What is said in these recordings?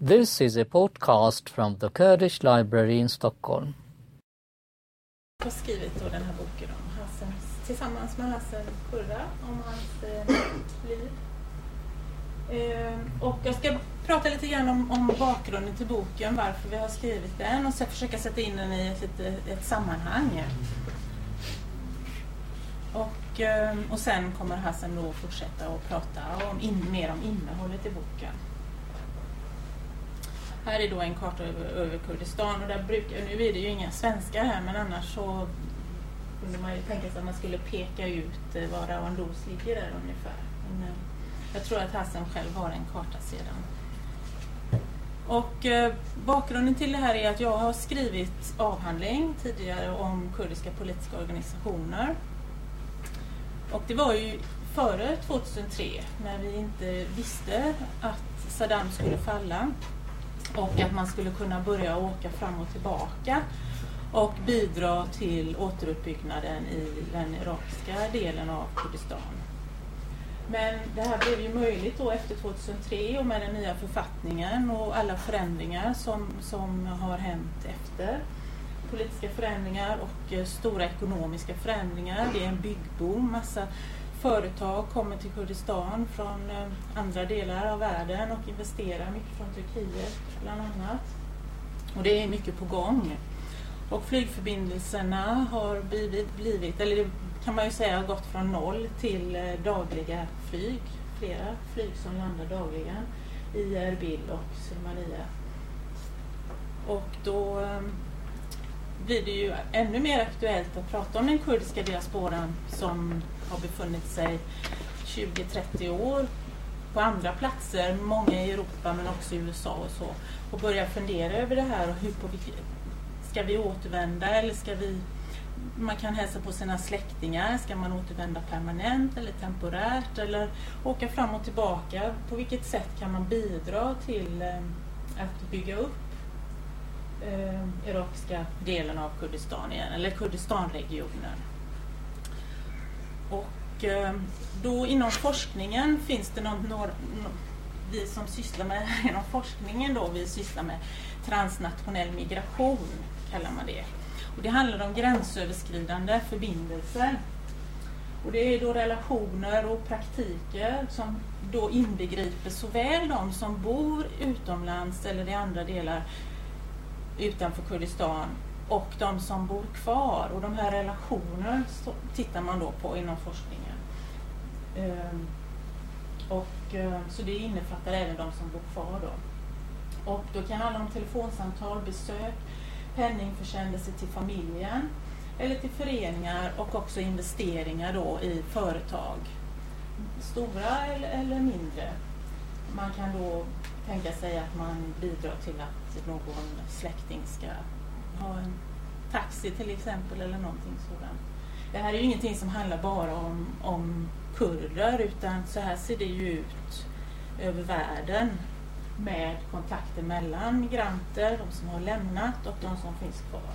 This is a podcast from the Kurdish Library in Stockholm. Jag har skrivit då den här boken om Hassan, tillsammans med Hassan Kurra om hans eh, liv. Eh, och jag ska prata lite grann om, om, bakgrunden till boken, varför vi har skrivit den och så försöka sätta in den i ett, lite, ett sammanhang. Och, eh, och sen kommer Hassan då fortsätta att prata om in, mer om innehållet i boken. Här är då en karta över, över Kurdistan och där brukar, nu är det ju inga svenskar här men annars så kunde man ju tänka sig att man skulle peka ut eh, var Rawandous ligger där ungefär. Men, eh, jag tror att Hassan själv har en karta sedan. Och eh, bakgrunden till det här är att jag har skrivit avhandling tidigare om kurdiska politiska organisationer. Och det var ju före 2003 när vi inte visste att Saddam skulle falla och att man skulle kunna börja åka fram och tillbaka och bidra till återuppbyggnaden i den irakiska delen av Kurdistan. Men det här blev ju möjligt då efter 2003 och med den nya författningen och alla förändringar som, som har hänt efter. Politiska förändringar och eh, stora ekonomiska förändringar. Det är en byggboom, massa företag kommer till Kurdistan från eh, andra delar av världen och investerar mycket från Turkiet bland annat. Och det är mycket på gång. Och flygförbindelserna har blivit, blivit eller kan man ju säga har gått från noll till eh, dagliga flyg. Flera flyg som landar dagligen i Erbil och Somalia. Och då eh, blir det ju ännu mer aktuellt att prata om den kurdiska diasporan som har befunnit sig 20-30 år på andra platser, många i Europa men också i USA och så. Och börjar fundera över det här och hur på vilket, ska vi återvända eller ska vi man kan hälsa på sina släktingar. Ska man återvända permanent eller temporärt eller åka fram och tillbaka? På vilket sätt kan man bidra till eh, att bygga upp eh, irakiska delen av Kurdistan igen, eller Kurdistanregionen? Och eh, då inom forskningen finns det någon, någon, vi som sysslar med inom forskningen då, vi sysslar med transnationell migration kallar man det. Och det handlar om gränsöverskridande förbindelser. Och det är då relationer och praktiker som då inbegriper såväl de som bor utomlands eller i andra delar utanför Kurdistan och de som bor kvar. Och de här relationerna tittar man då på inom forskningen. Ehm, och, eh, så det innefattar även de som bor kvar då. Och då kan det handla om telefonsamtal, besök, penningförsändelse till familjen eller till föreningar och också investeringar då i företag. Stora eller, eller mindre. Man kan då tänka sig att man bidrar till att någon släkting ska ha en taxi till exempel eller någonting sådant. Det här är ju ingenting som handlar bara om, om kurder utan så här ser det ju ut över världen med kontakter mellan migranter, de som har lämnat och de som finns kvar.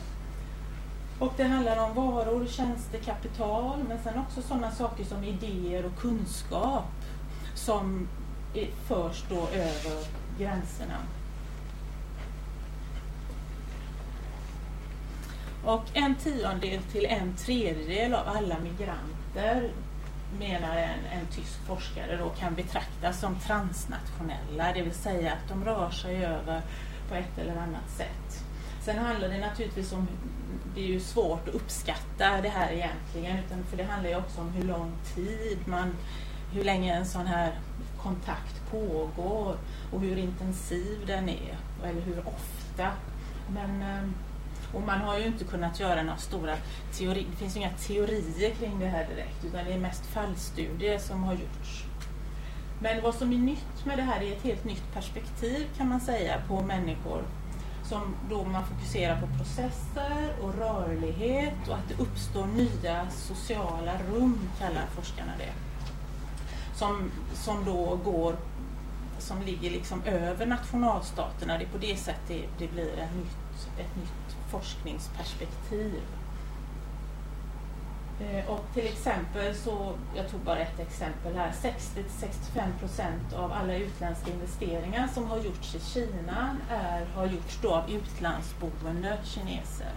Och det handlar om varor, tjänster, kapital men sen också sådana saker som idéer och kunskap som förs då över gränserna. Och en tiondel till en tredjedel av alla migranter menar en, en tysk forskare då kan betraktas som transnationella, det vill säga att de rör sig över på ett eller annat sätt. Sen handlar det naturligtvis om, det är ju svårt att uppskatta det här egentligen, utan för det handlar ju också om hur lång tid man, hur länge en sån här kontakt pågår och hur intensiv den är, eller hur ofta. Men ehm, och man har ju inte kunnat göra några stora teorier, det finns inga teorier kring det här direkt utan det är mest fallstudier som har gjorts. Men vad som är nytt med det här är ett helt nytt perspektiv kan man säga på människor. Som då man fokuserar på processer och rörlighet och att det uppstår nya sociala rum kallar forskarna det. Som, som då går som ligger liksom över nationalstaterna. Det är på det sättet det, det blir ett nytt, ett nytt forskningsperspektiv. Eh, och till exempel så, jag tog bara ett exempel här, 60-65 procent av alla utländska investeringar som har gjorts i Kina är, har gjorts då av utlandsboende kineser.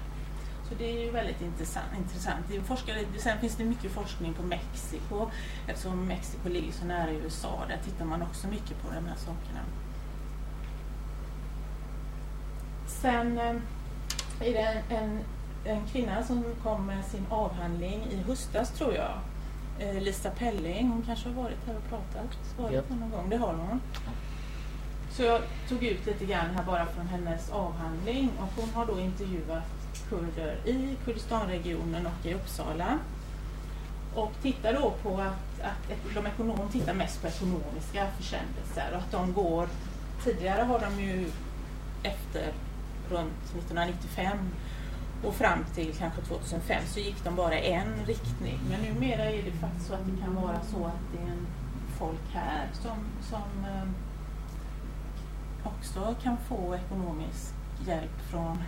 Så det är ju väldigt intressant. intressant. Forskare, sen finns det mycket forskning på Mexiko eftersom Mexiko ligger så nära USA. Där tittar man också mycket på de här sakerna. Sen eh, är det en, en, en kvinna som kom med sin avhandling i höstas tror jag. Eh, Lisa Pelling, hon kanske har varit här och pratat. Varit yep. någon gång, det har hon. Så jag tog ut lite grann här bara från hennes avhandling och hon har då intervjuat kurder i Kurdistanregionen och i Uppsala. Och tittar då på att, att de ekonom tittar mest på ekonomiska försändelser och att de går, tidigare har de ju efter runt 1995 och fram till kanske 2005 så gick de bara i en riktning. Men numera är det faktiskt så att det kan vara så att det är en folk här som, som eh, också kan få ekonomisk hjälp från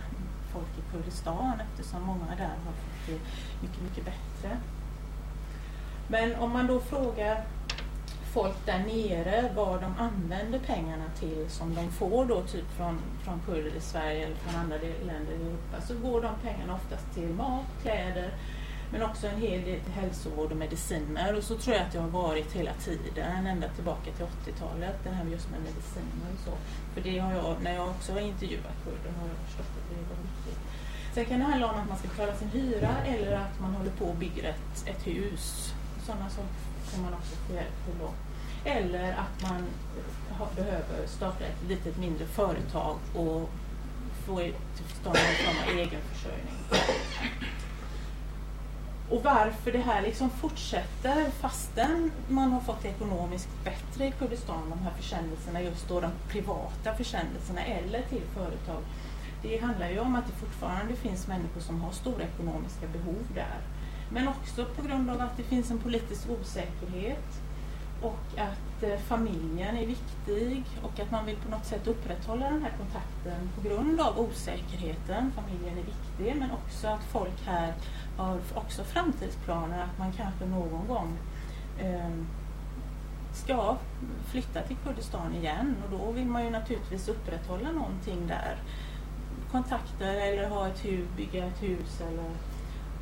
folk i Kurdistan eftersom många där har fått det mycket, mycket bättre. Men om man då frågar folk där nere vad de använder pengarna till som de får då typ från, från kurder i Sverige eller från andra länder i Europa så går de pengarna oftast till mat, kläder men också en hel del till hälsovård och mediciner och så tror jag att det har varit hela tiden ända tillbaka till 80-talet det här just med mediciner och så. För det har jag, när jag också har intervjuat kurder har jag förstått att det var viktigt. Sen kan det handla om att man ska betala sin hyra eller att man håller på och bygger ett, ett hus. Sådana saker kan man också få hjälp till då. Eller att man har, behöver starta ett litet mindre företag och få till stånd en form av egenförsörjning. Och varför det här liksom fortsätter fastän man har fått det ekonomiskt bättre i Kurdistan, de här försändelserna, just då de privata försändelserna eller till företag. Det handlar ju om att det fortfarande finns människor som har stora ekonomiska behov där. Men också på grund av att det finns en politisk osäkerhet och att eh, familjen är viktig och att man vill på något sätt upprätthålla den här kontakten på grund av osäkerheten. Familjen är viktig men också att folk här har också framtidsplaner att man kanske någon gång eh, ska flytta till Kurdistan igen och då vill man ju naturligtvis upprätthålla någonting där. Kontakter eller ha ett hus, bygga ett hus eller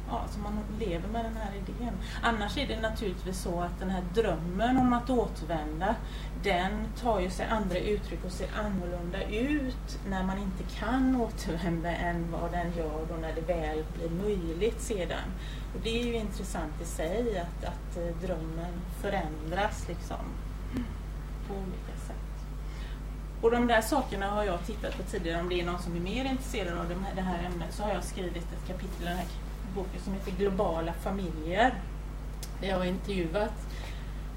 ja, så man lever med den här idén. Annars är det naturligtvis så att den här drömmen om att återvända den tar ju sig andra uttryck och ser annorlunda ut när man inte kan återvända än vad den gör då när det väl blir möjligt sedan. Och det är ju intressant i sig att, att eh, drömmen förändras liksom på olika sätt. Och de där sakerna har jag tittat på tidigare. Om det är någon som är mer intresserad av det här ämnet så har jag skrivit ett kapitel i den här boken som heter Globala familjer. Där jag har intervjuat,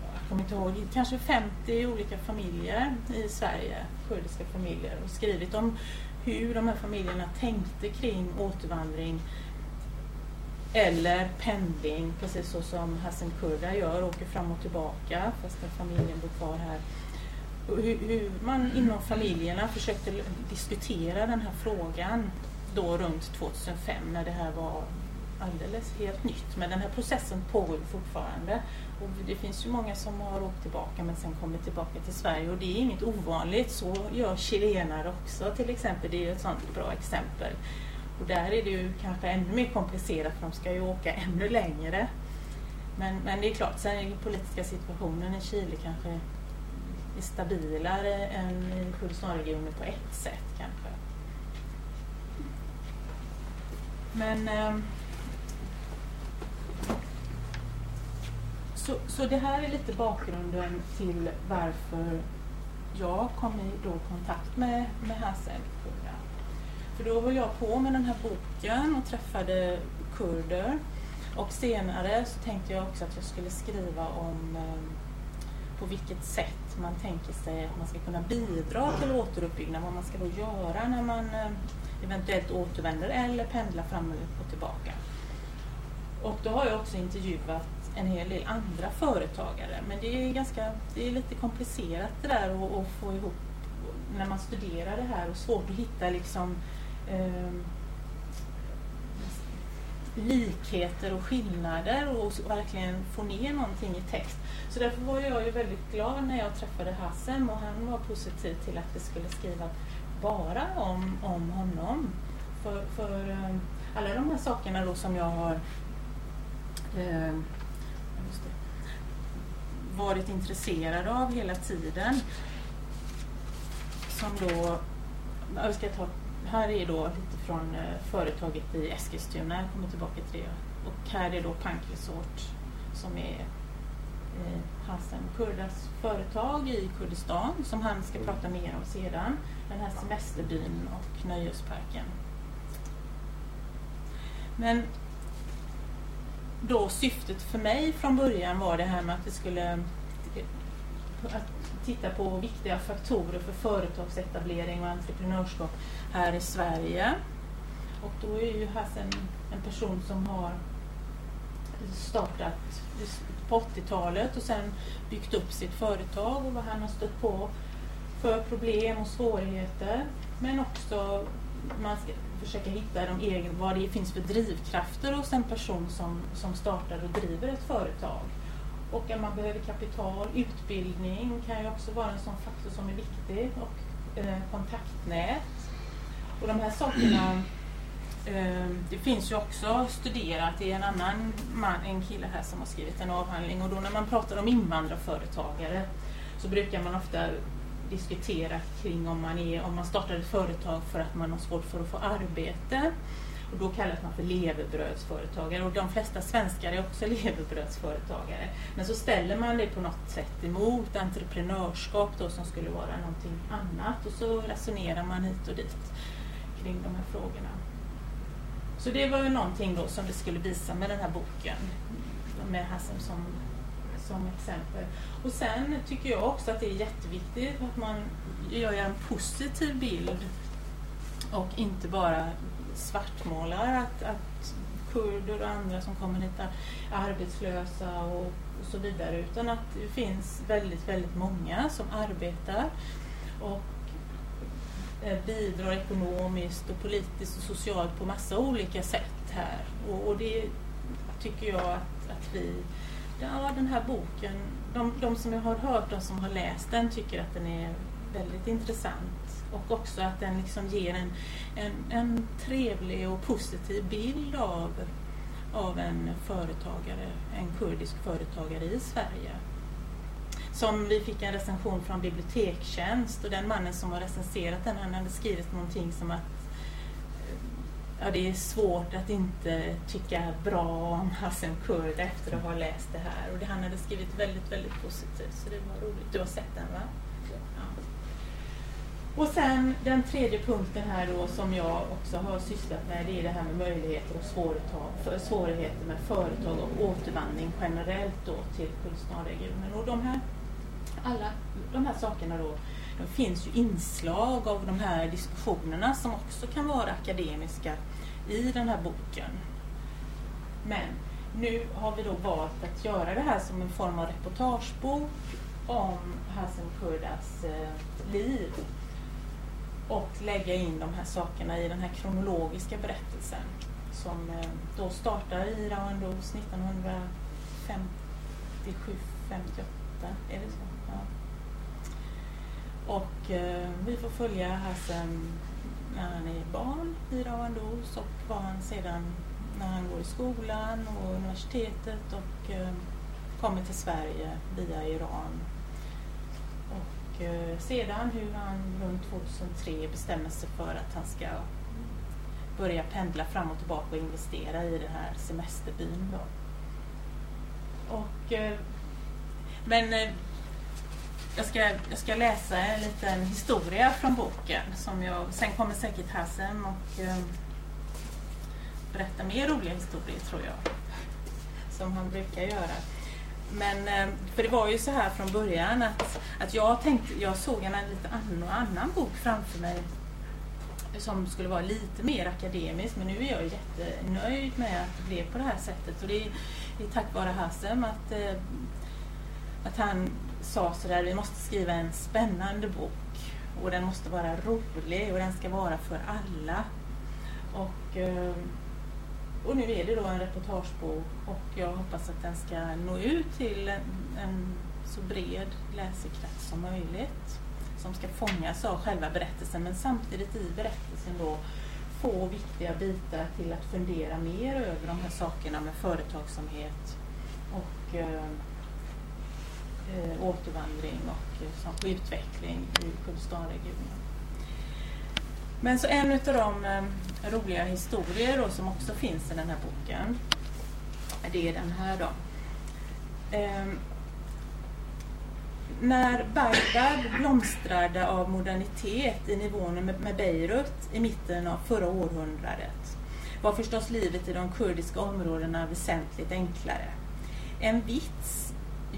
jag kommer inte ihåg, kanske 50 olika familjer i Sverige, kurdiska familjer, och skrivit om hur de här familjerna tänkte kring återvandring eller pendling, precis så som Hassan Kurda gör, åker fram och tillbaka fast familjen bor kvar här. Hur, hur, man inom familjerna försökte diskutera den här frågan då runt 2005 när det här var alldeles helt nytt. Men den här processen pågår fortfarande. Och det finns ju många som har åkt tillbaka men sen kommit tillbaka till Sverige och det är inget ovanligt. Så gör chilenare också till exempel. Det är ett sånt bra exempel. Och där är det ju kanske ännu mer komplicerat för de ska ju åka ännu längre. Men, men det är klart, sen är den politiska situationen i Chile kanske är stabilare än i Kurdistanregionen på ett sätt kanske. Men ehm, Så, så det här är lite bakgrunden till varför jag kom i då kontakt med, med Hassan För då höll jag på med den här boken och träffade kurder. Och senare så tänkte jag också att jag skulle skriva om eh, på vilket sätt man tänker sig att man ska kunna bidra till återuppbyggnad, vad man ska då göra när man eh, eventuellt återvänder eller pendlar fram och tillbaka. Och då har jag också intervjuat en hel del andra företagare. Men det är, ganska, det är lite komplicerat det där att, att få ihop när man studerar det här och svårt att hitta liksom eh, likheter och skillnader och verkligen få ner någonting i text. Så därför var jag ju väldigt glad när jag träffade Hassem och han var positiv till att vi skulle skriva bara om, om honom. För, för eh, alla de här sakerna då som jag har eh, varit intresserad av hela tiden. Som då, jag ska ta, här är då lite från eh, företaget i Eskilstuna, jag kommer tillbaka till det. Och här är då Punk Resort som är eh, Hassan Kurdas företag i Kurdistan som han ska prata mer om sedan. Den här semesterbyn och nöjesparken. Men då syftet för mig från början var det här med att vi skulle att titta på viktiga faktorer för företagsetablering och entreprenörskap här i Sverige. Och då är ju Hassan en person som har startat på 80-talet och sen byggt upp sitt företag och vad han har stött på för problem och svårigheter. Men också man ska försöka hitta de egen, vad det finns för drivkrafter hos en person som, som startar och driver ett företag. Och att man behöver kapital, utbildning kan ju också vara en sån faktor som är viktig och eh, kontaktnät. Och de här sakerna eh, det finns ju också studerat, det är en annan man, en kille här som har skrivit en avhandling och då när man pratar om invandrarföretagare så brukar man ofta diskutera kring om man, är, om man startar ett företag för att man har svårt för att få arbete. Och då kallas man för levebrödsföretagare och de flesta svenskar är också levebrödsföretagare. Men så ställer man det på något sätt emot entreprenörskap då som skulle vara någonting annat och så resonerar man hit och dit kring de här frågorna. Så det var ju någonting då som vi skulle visa med den här boken med Hassem som, som exempel. Och sen tycker jag också att det är jätteviktigt att man gör en positiv bild och inte bara svartmålar att, att kurder och andra som kommer hit är arbetslösa och, och, så vidare utan att det finns väldigt, väldigt många som arbetar och eh, bidrar ekonomiskt och politiskt och socialt på massa olika sätt här. Och, och det tycker jag att, att vi, ja den här boken, de, de som jag har hört, de som har läst den tycker att den är väldigt intressant och också att den liksom ger en, en, en trevlig och positiv bild av, av en företagare, en kurdisk företagare i Sverige. Som vi fick en recension från Bibliotekstjänst och den mannen som har recenserat den han hade skrivit någonting som att ja, det är svårt att inte tycka bra om Hassem Kurd efter att ha läst det här. Och det, han hade skrivit väldigt, väldigt positivt så det var roligt. Du har sett den va? Och sen den tredje punkten här då som jag också har sysslat med det är det här med möjligheter och svårigheter med företag och återvandring generellt då till Kurdistanregionen. Och de här, alla de här sakerna då, det finns ju inslag av de här diskussionerna som också kan vara akademiska i den här boken. Men nu har vi då valt att göra det här som en form av reportagebok om Hassan Kurdas eh, liv och lägga in de här sakerna i den här kronologiska berättelsen som eh, då startar i Rauendos 1957, 58, är det så? Ja. Och eh, vi får följa Hassan när han är barn i Rauendos och vad han sedan när han går i skolan och universitetet och eh, kommer till Sverige via Iran Eh, sedan hur han runt 2003 bestämmer sig för att han ska börja pendla fram och tillbaka och investera i den här semesterbyn. Då. Och, eh, men eh, jag ska, jag ska läsa en liten historia från boken. Som jag, sen kommer säkert Hassem och ehm, berätta mer roliga historier tror jag. Som han brukar göra. Men, eh, för det var ju så här från början att, att jag tänkte, jag såg en lite annan, annan bok framför mig som skulle vara lite mer akademisk men nu är jag jättenöjd med att det blev på det här sättet och det är, det är tack vare Hassem att, eh, att han sa sådär, vi måste skriva en spännande bok och den måste vara rolig och den ska vara för alla. Och, eh, och nu är det då en reportagebok och jag hoppas att den ska nå ut till en, en så bred läsekrets som möjligt som ska fångas av själva berättelsen men samtidigt i berättelsen då få viktiga bitar till att fundera mer över de här sakerna med företagsamhet och eh, eh, återvandring och eh, utveckling i Kurdistanregionen. Men så en av de eh, roliga historier då, som också finns i den här boken, det är den här då. Eh, när Bagdad blomstrade av modernitet i nivån med, med Beirut i mitten av förra århundradet var förstås livet i de kurdiska områdena väsentligt enklare. En vits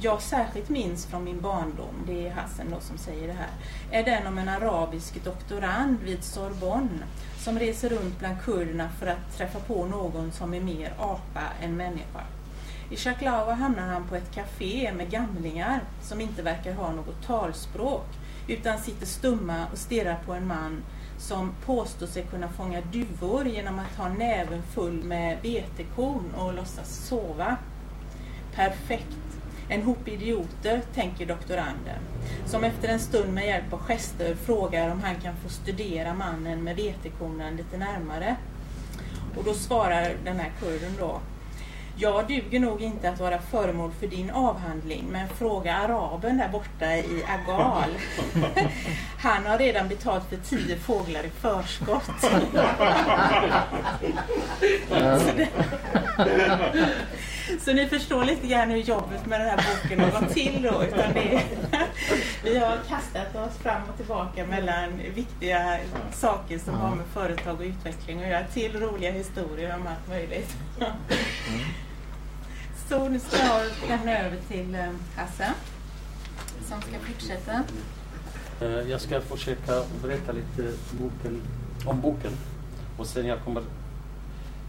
jag särskilt minns från min barndom, det är Hassan då som säger det här, är den om en arabisk doktorand vid Sorbonne som reser runt bland kurderna för att träffa på någon som är mer apa än människa. I Chaklava hamnar han på ett café med gamlingar som inte verkar ha något talspråk utan sitter stumma och stirrar på en man som påstår sig kunna fånga duvor genom att ha näven full med vetekorn och låtsas sova. Perfekt en hop idioter, tänker doktoranden, som efter en stund med hjälp av gester frågar om han kan få studera mannen med vetekornen lite närmare. Och då svarar den här kurden då jag duger nog inte att vara föremål för din avhandling, men fråga araben där borta i Agal. Han har redan betalt för tio fåglar i förskott. Så ni förstår lite grann hur jobbet med den här boken har gått till då. Utan det, vi har kastat oss fram och tillbaka mellan viktiga saker som har med företag och utveckling att göra till roliga historier om allt möjligt. Så nu ska jag lämna över till eh, Hasse som ska fortsätta. Eh, jag ska försöka berätta lite boken, om boken och sen jag kommer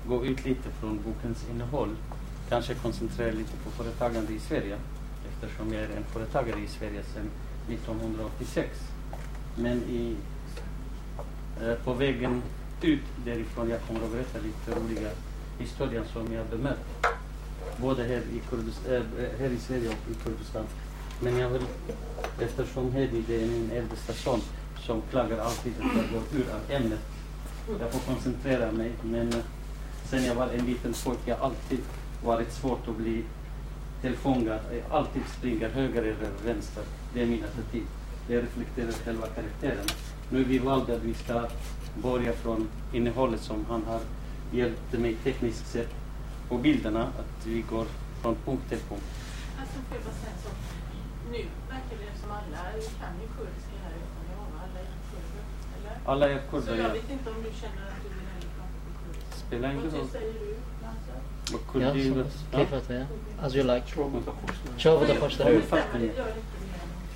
gå ut lite från bokens innehåll kanske koncentrera lite på företagande i Sverige eftersom jag är en företagare i Sverige sedan 1986. Men i, eh, på vägen ut därifrån jag kommer att berätta lite roliga historier som jag bemött. Både här i, Kurdist, äh, eh, eh, här i Sverige och i Kurdistan. Men jag vill, eftersom Hedi det är min äldsta son som klagar alltid att jag går ur av ämnet. Jag får koncentrera mig men eh, sen jag var en liten pojke jag alltid varit svårt att bli tillfångad. Jag alltid springer höger eller vänster. Det är min attityd. Det reflekterar själva karaktären. Nu är vi valda att vi ska börja från innehållet som han har hjälpt mig tekniskt sett på bilderna att vi går från punkt till punkt. Alltså, får jag säga så. Nu verkar det som alla kan ju kurdiska här utan jag alla är kurder, eller? Alla är kurder, Så jag vet inte om du känner att du vill prata kurdiska? Spelar ingen roll. Vad säger du? Kurdiler. Keyif. As you like. Çorba da hoşlar. Öyle farklı.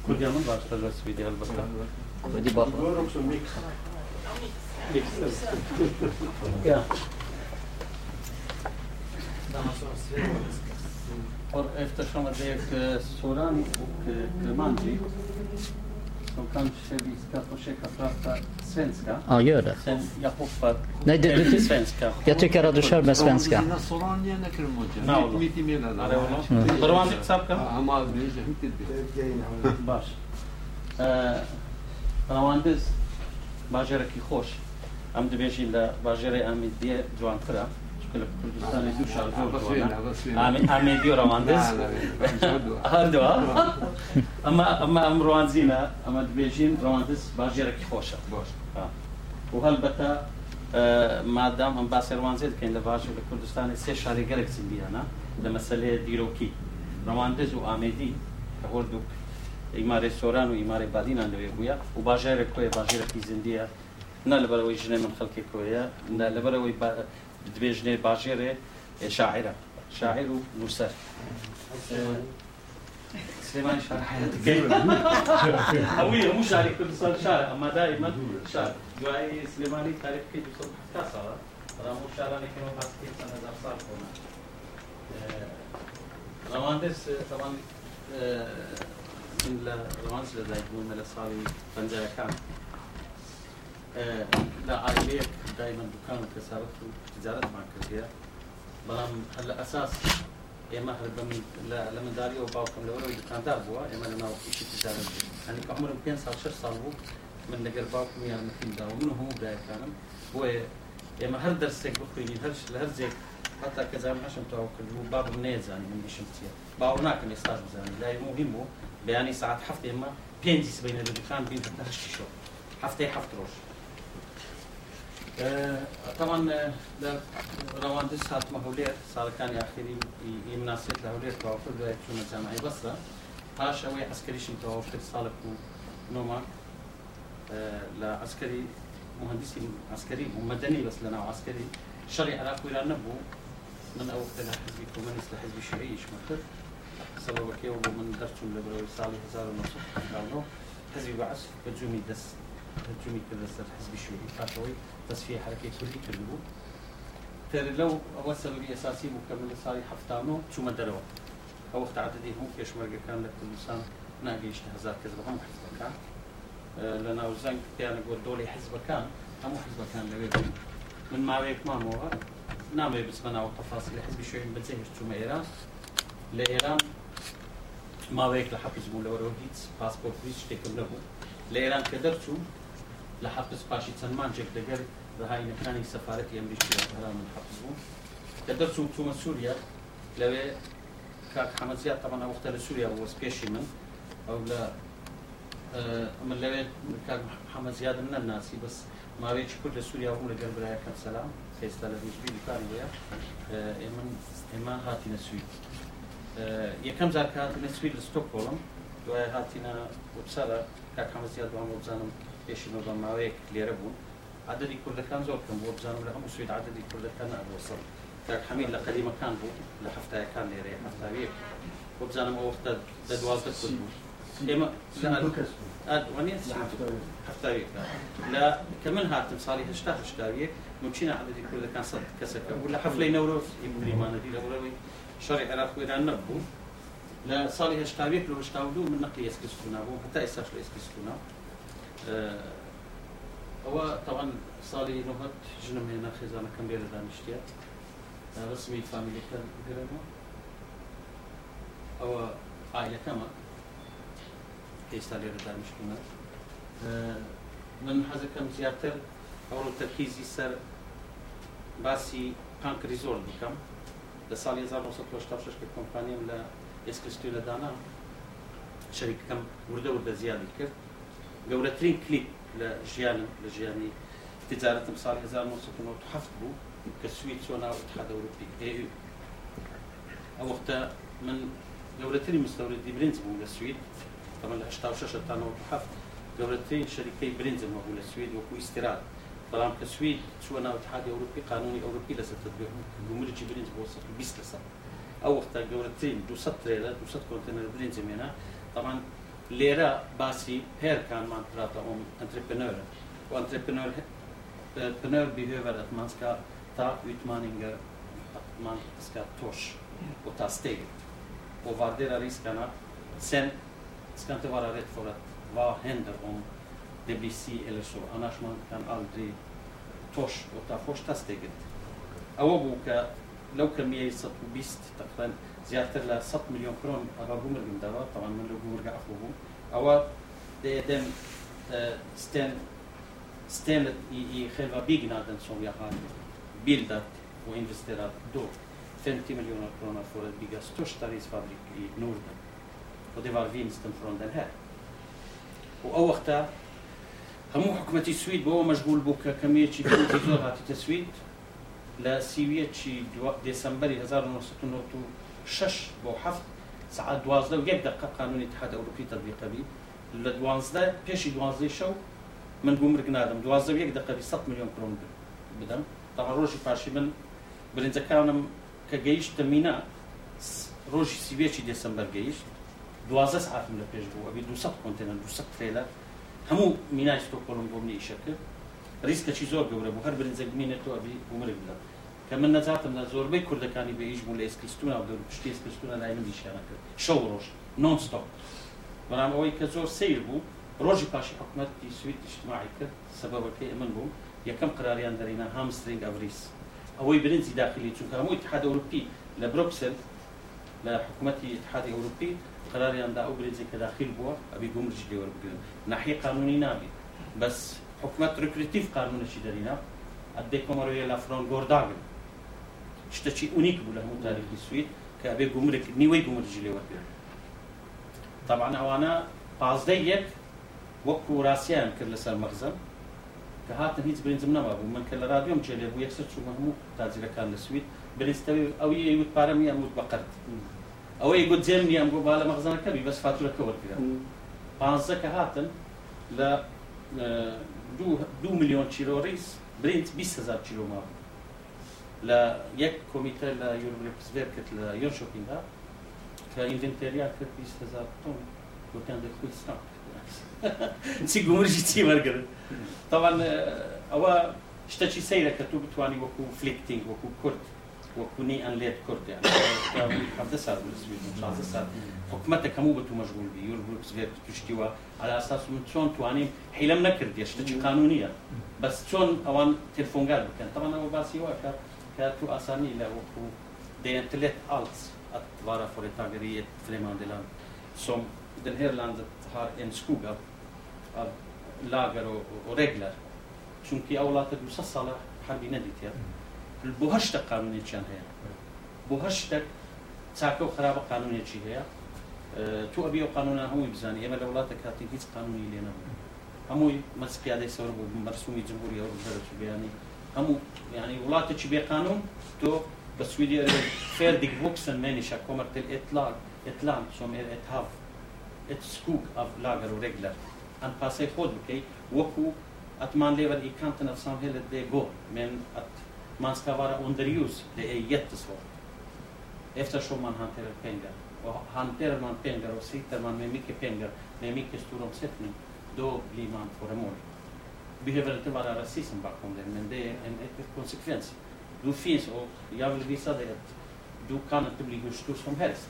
Kurdiyanın başlarız video elbette. Hadi bakalım. Mix. Mix. Yeah. ودي bara. Ja. Och eftersom det är Soran och Manji så kanske vi ska försöka prata svenska. Ja, gör det. Sen jag hoppar Nej, det- till det- svenska. Jag tycker att du kör med svenska. نعم والله. روان حسابك باش ڕەواندز باژێرەی خۆش ئەم دەبێژی لە باژێری ئامیدیە جوانترە چونکە لە کوردستانی دوو شار ئامێدی و ڕەواندز هەردووە ئەمە ئەمە ئەم ڕوانزیینە ئەمە دەبێژین ڕەواندز باژێرەی خۆشە. و هەلبەتە مادام ئەم باسی ڕوانزیێت دەکەین لە باژ لە کوردستانی سێ شاری گەلێک زیندیانە لە مەسلەیە دیرۆکی. ڕەواندز و ئامێدی کە هۆردوو ئیمارێ سۆران و ئیمارێ بادینان لەوێ بووە و باژێرێک کۆیە باژێرەی زیندیە نه لەبەرەوەی ژنێ من خەڵکی کۆیە نه لەبەرەوەی دبێژنێ باژێرێ شاعرة شاعر ونسر نووسەر سليمان شعر حياتك أوي مو كل صار شعر أما دائما شاعر. دعاي سليماني تعرف كيف يصل حتى صار رامو مو شعر أنا بس كيف أنا دار صار هنا روانس طبعا إن لا روانس يكون صاري بنجا كان لا عائلية دائما دكان كسرته وتجارة مع كردية بەڵام لە ئەساس ئێمە هەر لە منداری و باوکم لەوەرەوەی دکاندار بووە ئێمە لە ناوەکیشی تجارت هەنی عمرم پێ سال شش ساڵ بوو من لەگەر باوکم یارمەتیمدا و من هەموو برایەکانم بۆیە ئێمە هەر دەرسێک بخوێنی هەر لە هەر جێک حتا کەزان هەشم تەواو کرد و بابم نێزانی من دیشم چیە باو ناکەم ئێستاش بزانانی لای مهم بوو بەیانی ساعت هەفت ئێمە پێنجی سبینە لە دوکان بین هەشتی شۆ هەفتەی هەفت ڕۆژ طبعا آه، رواندس هات مهوليت سالكاني آخرين يمناسيت لهوليت توافر ولاية جامعي بصرة پاش ئەوەی ئەسکەریشم تەواو کرد ساڵک و نۆماک آه، لە ئەسکەری مهندسی ئەسکەری بوو مەدەنی بەس لە ناو ئەسکەری شەڕی عراق ویران نەبوو من ئەو لە حزبی کۆمەنیست لە حزبی شوعیشمە کرد سەبەبەکەی بۆ من دەرچوم لە بەرەوەی ساڵی 1990 حزبی بەعس بە جومی دەست تميل كذا صار الحزب الشيوعي. الفاتوي تصفية حركة كردي كردبو تر لو أو سببي اساسي مكمل صاري حفتانو شو ما دروا؟ أو وقت عددي هم كيش مرجع كان لك الإنسان ناقيش تهزار كذا هم حزب كان. أه، أوزان كتير أنا يقول دولي حزب كان هم حزب كان لبيت من ما بيك ما هو؟ نعم بس بنا وتفاصيل حزب الشيوعي بتزهر شو ما إيران. لإيران ما بيك لحفظ زمول وروديت باسبورت فيش تكمله لإيران كدرتو لە لە حەفز پاشی چەند مانجێک لەگەر ڕهاینەکانی سەفارەتی ئەمریکی لە تەهران من حەفز بوو کە دەرچوو چوومە سووریا لەوێ کاک حەمەزیات تەمەە وەختە لە سووریا بووە پێشی من. ئەو لە من لەوێ کاک حەمەزیادم نەناسی بەس ماوەیەکی کورد لە سووریا بوو لەگەر برایەکەم سەسلام. خێستا لە هیچبی دوکانی وەیە ئێمە ئێمە هاتیە سوید یەکەم جار کە هاتیە سوید لە ستۆکۆڵم دوای هاتیە وبسارە کاک حەمەزیاد دوام بزانم پێشی نۆ ماوەیەک لێرە بوون عددی کوردەکان زۆر کەم بۆ بزانم لە هەموو سوید عددی کوردەکان ئەوەسڵ کاک حەمید لە قەدیمەکان بوو لە هەفتایەکان لێرە هەفتاویەک بۆ بزانم ئەو وەختە لە دوازدە کورد بوو ئێمە هەفتاویەک لە کە من هاتم ساڵی هشتا هشتاویەک مچینە عددی کوردەکان سەد کەسەکە بوو لە حەفلەی نەورۆز ئیمریمانەدی لە وڵەوەی شەڕی عێراق و ئێران نەبوو لە ساڵی هشتاویەک لە هشتا و دوو من نەقلی ئێسکستونا بوو هەتا ئێستاش لە ئێسکستونا ئەوە تاوان ساڵی نوهەت ژنم هێنا خێزانەکەم لێرە دانیشتە ڕسمی فامیلەکە گرەوە ئەوە ئایلەکەمە. ئێستا لێرە دانیشتونە من حەزەکەم زیاتر ئەوڕ تەرکیزی سەر باسی پانکری زۆر بکەم. لە ساڵی 1996 کە کۆمپانیم لە ئێسکستوی لە دانا شەریکەکەم وردە وردە زیادی کرد. گەورەترین کلیپ لە ژیانم لە ژیانی تجارەتم ساڵی 1970 بوو کە سوید چۆ ناو اتحاد ئەوروپی ئێ ئەو وەختە من گەورەترین مستەوردی برنج بوو لە سوید طبعا لە 86 تا 97 گەورەترین شەریکەی برنجم هەبوو لە سوید وەکو ئیسرات بەڵام کە سوید چوە ناو اتحاد ئەوروپی قانونی ئەوروپی لەسەر تطبیق گومرجی برنج بۆ 20 لەسەر ئەو وەختە گەورەترین 200 ترێلە 200 کۆنتێنەر برنج مێنا طبعا لێرە باسی هێرکانمان پراتە ئۆم ئەنترپنەرە و ئەنترپنەر پنەر behöver att man ska ta utmaningar, att man ska törs och ta steget och värdera riskerna. Sen ska inte vara rädd för att vad händer om det blir si eller så. Annars man kan aldrig törs och ta första steget. أو بوكا لو كان يصط بيست تقريبا زیاتر ل 100 میلیۆن کرۆن ئەبابوومەرگمداوە تەوان من لە گومرگە ئەخۆ ستين ستين دێدەم ستێن ستێنت ئی خێڤە بیگنادەن سۆڵیەخان بیلدات و ئینڤستێرات دۆ فێنتی میلیۆن کرۆنە فۆرە بیگە ستۆ شتاریز فابریکی نوردن و دێوار ڤینستن فرۆندن هەر و ئەو وەختە هەموو حكومة السويد بۆەوە مشغول بوو كمية کەمەیەکی زۆر هاتیتە سوید لە سیویەکی دێسمبەری 1992 شش بو هەفت سعات دوازده و یەک دقه قانون اتحاد ئەوروپی تەبیقەبی لە لدوازده پیش دوازده شو من بوو مرگ نادم. دوازده و یەک دقەبی ست میلیۆن کرون بدم. طبعا ڕۆژی پاشی من برنجەکانم کە گەیشتە مینە ڕۆژی سیوێکی دێسمبەر گەیشت دوازدە ساعتم لە پێش بوو ئەبی 200 کۆنتێنەر 200 ترێلە هەموو مینای تۆ کۆلم بۆ منی ئیشەکە ریسکەکی زۆر گەورە بوو هەر برنجەک مینێت تۆ ئەبی بوو مرگ بدم. کە من نەجاتم لە زۆربەی کوردەکانی بەئیش بوو لە ئێسکستونە و پشتی ئێسکستونە لای من دیشانە کرد. شەو ڕۆژ نۆنستۆپ بەڵام ئەوەی کە زۆر سیر بوو ڕۆژی پاشی حکوومەتی سوید اجتماعی کرد سەبەبەکەی من بوو یەکەم قراریان دەرینا هامسترینگ ئەڤریس. ئەوەی برنجی داخلی چونکە هەموو اتحاد ئەوروپی لە بروکسل لە حکوومەتی اتحادی ئەوروپی قراریاندا ئەو برنجی کە داخل بووە ئەبی گومرج لێوەربگرن ناحیە قانونی نابێت. بەس حکوومەت ڕکرتیف قانونەشی دەرینا ئەدێ کۆمەڕۆیە لە فرۆن گۆرداگن شتێکی ئونیک بوو لە هەموو تاریخی سوید کە ئەبێ گومرک نیوەی گومرجی لێوەرگرن طبعا ئەوانە پازدەی یەک وەکو ڕاستیان کرد لەسەر مەغزم کە هاتن هیچ برنجم نەما بوو من کە لە رادیۆم جێلێ بوو یەکسەر چوومە هەموو تاجرەکان لە سوید برنجتەوی ئەوی وت پارەمی ئەم وت بەقرد ئەوەی گوت جێم نیام بۆ با لە مەغزانەکەبی بەس فاتورەکە وەرگرا پانزە کە هاتن لە دو میلیۆن چیرۆ ڕیس برنج 20 هزار چیرۆ ما لە یەک کۆمیتە لە یورپسڤێر کرد لە یۆن شۆپینگدا کە ئینڤنتەریا کرد 20 هزار تۆن گوتیان دەکویستان چی گومرژی چی وەرگرن طبعا ئەوە شتەی سەیرە کە تو بتوانانی وەکو فلیکتینگ وەکو کورد وەکوونی ئەن لێت کورد هەفتە سال سال حکومەتە هەموو بە تو مەژغول بی یور بێت توشتیوە. على اساس من چۆن توانیم حیلم نەکرد شتێکی قانونیە. بەس چۆن ئەوان تلفۆنگار بکەن. طبعا ئەوە باسی وەکە کە تو ئاسانی لە وەکو دەیەنتلێت ئالت vara företageriet främmande land som den här landet har en skog av, av lagar och, och regler chunki أولاد المسلسلة حربي نديت بۆ هەشتە قانونێکیان هەیە بۆ هەشتێک چاکە و خراپە قانونێکی هەیە تو ئەبی و قانونە هەمووی بزانانی ئێمە لە وڵاتە کاتی هیچ قانونی لێ نەبوو هەمووی مەسپیادەی سەر بوو مەرسومی جمهوری ئەو بەرەچ بیانی هەموو ینی وڵاتێکی بێ قانون تۆ بسويدي färdig vuxen människa kommer till ett, lag, ett land som är ett hav, ett skog av lagar och regler. Anpassa sig själv, okej? Okay? Att man lever i kanten av samhället, det går. Men att man ska vara under ljus, det är jättesvårt. Eftersom man hanterar pengar. Och hanterar man behöver inte vara rasism bakom det, men det är en, en konsekvens. Du finns och jag vill visa dig att du kan inte bli hur stor som helst.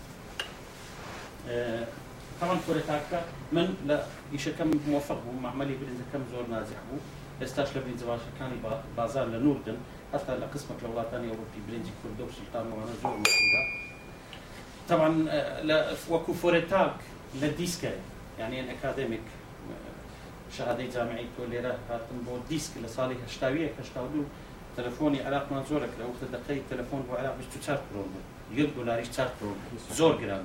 طبعا فورتاكا من لا يشكم موفق بو معملي برينزا كم زور ناجح بو استاش لبرينزا باش كان بازار لنوردن حتى لقسمة لولات ثانية أوروبي برينزي كردو سلطان وأنا زور طبعا لا وكو فورتاك لديسكا يعني ان اكاديميك شهادەی جامعی تۆلێرە هاتم بۆ دیسک لە ساڵی هشتاویە هشتاودو تەلەفۆنی عراقمان زۆرە کرا وتە دقەی تەلەفۆن بۆ عراق چار کرۆن یەک دلاریش چار کرۆن زۆر گران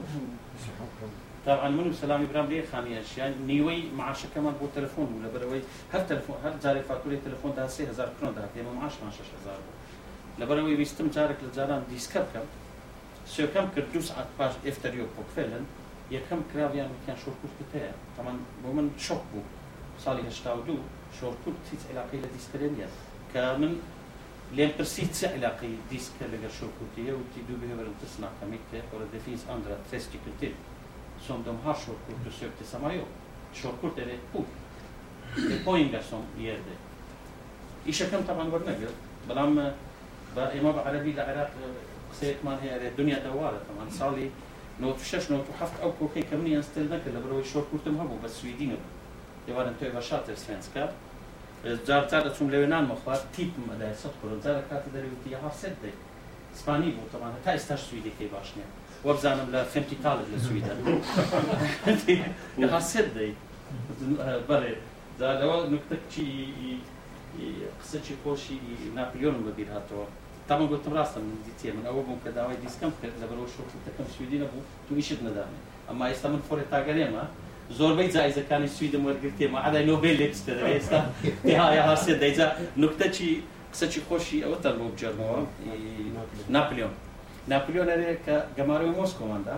طبعا من وسلام إبراهيم ليه خاني اشياء نيوي معاش كمان بو تليفون ولا بروي هر تليفون هر جاري فاتورة تليفون ده 3000 كرون ده ما يعني معاش ما 6000 لبروي بيستم جارك لجاران ديسكاب كم سو كم كردو ساعات باش افتر يو بوك فعلا يا كم كراف يعني كان شوكوش كتاع طبعا بو من شوك بو. سالی 82 شورکو تیت علاقه لدیسکرنیا کامن L'imprecis علاقه دیسک لگر شورکوتیه و تی دو به ورن تصنع کمیت اور det finns andra träskkultur som de har körkort och sökte samma jobb. Körkort är ett kort. Det är poängar som ger det. إيش كم طبعا برنامج بلام إما بعربي العراق قصيت مان هي الدنيا دوارة طبعا صالي نوت شش نوت وحفت أو كوكي كمني أنستل نكل بروي شور كورتم مهبو بس سويدين det var en översatt svenska جار جار چون لەوێنان مەخوات تیپم ئەدای سەد کڕۆ جارە کاتی دەریوتی یها سێت دەی سپانی بوو تەوانە تا ئێستاش سویدەکەی باش نییە وەبزانم لە فێمتی تاڵت لە سویدە یها سێت دەی بەڕێ لەوە نکتەکی قسەی خۆشی ناپلیۆنم بەبییر هاتەوە تامان گوتم ڕاستم دیتێ من ئەوە بووم کە داوای دیسکەم کرد لە بەرەوە شۆکتەکەم سویدی نەبوو تو ئیشت نەدامێ ئەمما ئێستا من فۆرێ تاگەرێمە زۆربەی جایزەکانی سویدم وەرگرتێمە ئەدای نۆبێل لێ بستە ئێستا تێهایا هاسێ دەیجا نکتەچی قسەی خۆشی ئەوە تەر بۆ بجەرمەوە ناپلیۆن ناپلیۆن ئەرێ کە گەماروی مۆسکۆماندا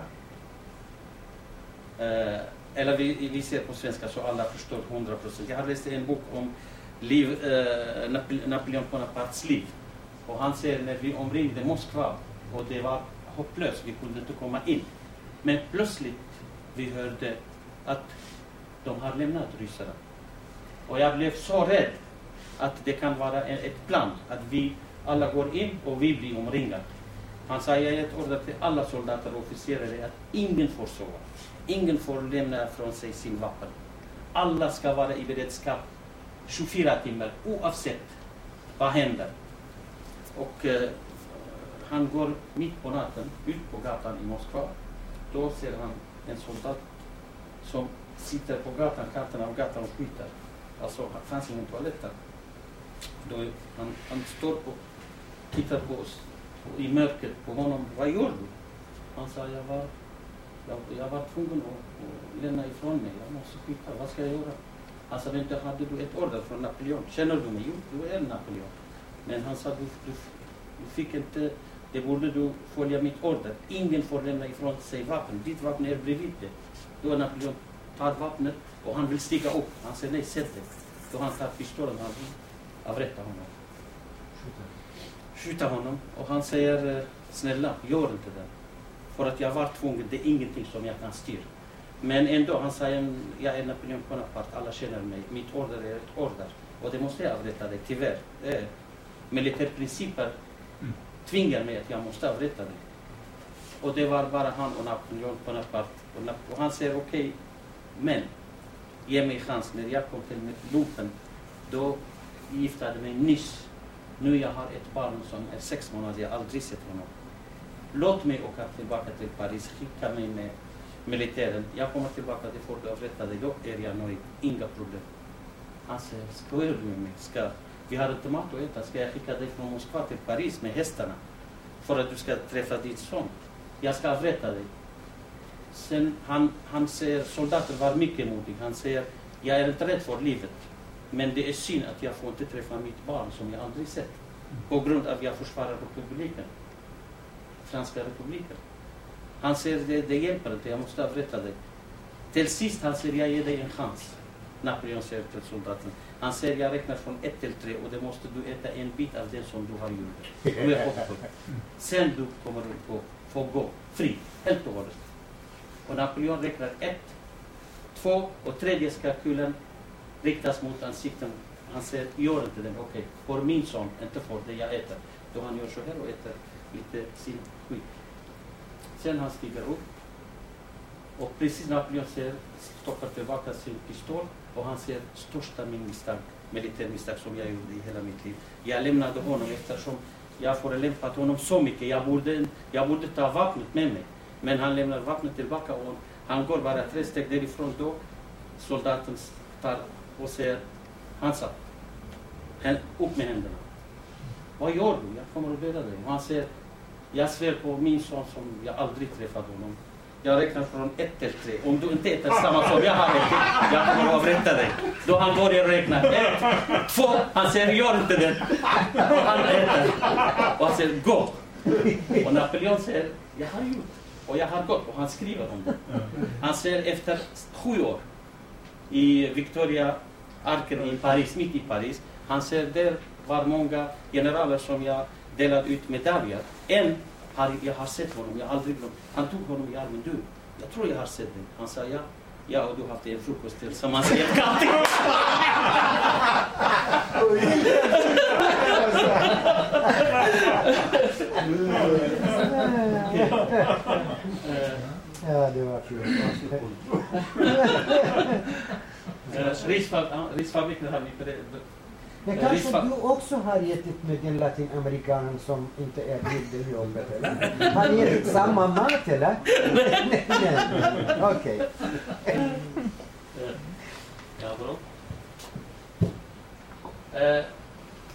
Eller vi, vi ser på svenska så alla förstår 100 procent. Jag har läst en bok om liv, eh, Napoleon Bonapartes liv. Och han säger när vi omringade Moskva och det var hopplöst, vi kunde inte komma in. Men plötsligt vi hörde att de har lämnat ryssarna. Och jag blev så rädd att det kan vara ett plan, att vi alla går in och vi blir omringade. Han sa, jag har gett order till alla soldater och officerare att ingen får sova. Ingen får lämna från sig sin vapen. Alla ska vara i beredskap 24 timmar oavsett vad händer. Och eh, han går mitt på natten ut på gatan i Moskva. Då ser han en soldat som sitter på gatan, kanten av gatan och skjuter. Alltså, det fanns ingen toalett där. Då, han, han står och tittar på oss och i mörkret på honom. Vad gör du? Han sa, jag var, jag, jag var tvungen att, att lämna ifrån mig. Jag måste skjuta. Vad ska jag göra? Han sa, vänta, hade du ett order från Napoleon? Känner du mig? Jo, du är Napoleon. Men han sa, du, du, du fick inte, det borde du följa mitt order. Ingen får lämna ifrån sig vapen. Ditt vapen är bredvid dig. Då Napoleon tar vapnet och han vill stiga upp. Han säger, nej, sätt dig. Då han tar pistolen, han vill avrätta honom. Skjuta honom. Och han säger, eh, snälla, gör inte det. För att jag var tvungen, det är ingenting som jag kan styra. Men ändå, han säger, jag är Napoleon Bonaparte, alla känner mig. Mitt order är ett order. Och det måste jag avrätta dig, tyvärr. Eh, militärprinciper mm. tvingar mig att jag måste avrätta dig. Och det var bara han och Napoleon Bonaparte. Och han säger okej, okay, men ge mig chans. När jag kom till lumpen, då giftade jag mig nyss. Nu jag har ett barn som är sex månader, jag har aldrig sett honom. Låt mig åka tillbaka till Paris, skicka mig med militären. Jag kommer tillbaka till folk och avrättar dig, då är jag nöjd. Inga problem. Han säger, skojar du med mig? Ska, vi har inte mat att äta. Ska jag skicka dig från Moskva till Paris med hästarna? För att du ska träffa ditt son. Jag ska avrätta dig. Sen han, han säger, soldaten var mycket modig. Han säger, jag är inte rädd för livet. Men det är synd att jag får inte träffa mitt barn som jag aldrig sett. På grund av att jag försvarar republiken. Franska republiken. Han säger, det, det hjälper inte, jag måste avrätta dig. Till sist han säger, jag ger dig en chans. Napoleon säger till soldaten. Han säger, jag räknar från ett till tre och det måste du äta en bit av det som du har gjort. Du är hoppfull. Sen du kommer du få gå fri, helt och hållet. Och Napoleon räknar ett, två och tredje ska kulan riktas mot ansikten. Han säger, gör inte den, okej, okay. för min son, inte för det jag äter. Då han gör så här och äter lite sin skit. Sen han stiger upp och precis när Napoleon ser, stoppar tillbaka sin pistol och han ser största min misstag, militärmisstag som jag gjorde i hela mitt liv. Jag lämnade honom eftersom jag förolämpat honom så mycket. Jag borde, jag borde ta vapnet med mig. Men han lämnar vapnet tillbaka och han går bara tre steg därifrån då. Soldaten tar och säger Hansa, upp med händerna. Vad gör du? Jag kommer att döda dig. Och han säger, jag svär på min son som jag aldrig träffat honom. Jag räknar från ett till tre. Om du inte äter samma som jag har ätit, jag kommer att avrätta dig. Då han börjar räkna. Ett, två. Han säger, gör inte det. Och han äter. Och han säger, gå. Och Napoleon säger, jag har gjort. Och jag har gått. Och han skriver om det. Han säger, efter sju år i Victoria Arken i Paris, mitt i Paris. Han säger, där var många generaler som jag delade ut medaljer. En har, jag har sett honom, jag har aldrig glömt. Han tog honom i armen. Du, jag tror jag har sett dig. Han sa ja. Ja, och du har haft en frukost tillsammans i ett katt. Ja, det var kul. Risfabriken har vi men kanske du också har ätit med den latinamerikanen som inte är i jobbet? Eller? Har ni ätit samma mat eller? nej, nej. Okej. Ja, bra. Eh,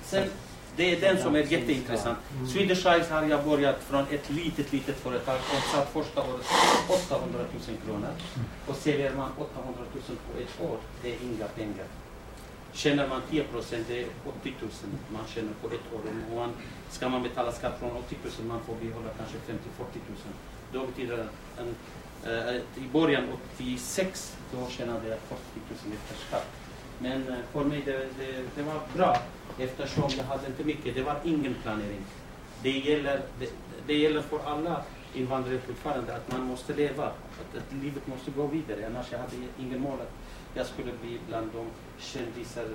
sen, det är den som är jätteintressant. Swedish Eyes har jag börjat från ett litet, litet företag. Omsatt första året 800 000 kronor. Och säljer man 800 000 på ett år, det är inga pengar. Tjänar man 10 procent, det är 80 000 man tjänar på ett år. Och man, ska man betala skatt från 80 000, man får behålla kanske 50-40 000. Då betyder det en, äh, i början 86, då tjänade jag 40 000 efter skatt. Men eh, för mig det, det, det, var bra eftersom jag hade inte mycket, det var ingen planering. Det gäller, det, det gäller för alla invandrare fortfarande att man måste leva, att, att livet måste gå vidare. Annars jag hade ingen mål att jag skulle bli bland de kändisar,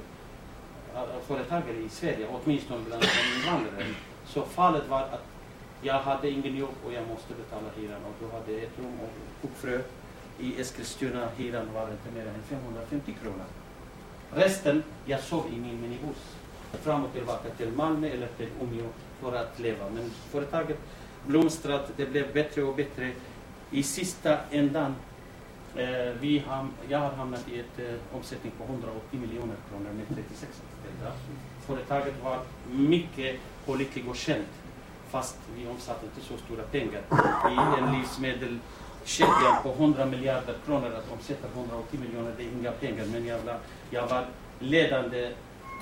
äh, äh, företagare i Sverige, åtminstone bland de invandrare. Så fallet var att jag hade ingen jobb och jag måste betala hyran och då hade jag ett rum och kokfrö i Eskilstuna. Hyran var inte mer än 550 kronor. Resten, jag sov i min minibuss fram och tillbaka till Malmö eller till Umeå för att leva. Men företaget blomstrat, det blev bättre och bättre. I sista ändan, eh, vi ham, jag har hamnat i ett eh, omsättning på 180 miljoner kronor med 36 anställda. Företaget var mycket pålitligt och känt fast vi omsatte inte så stora pengar. I en livsmedelskedja på 100 miljarder kronor att omsätta 180 miljoner, det är inga pengar. Men jag var, jag var ledande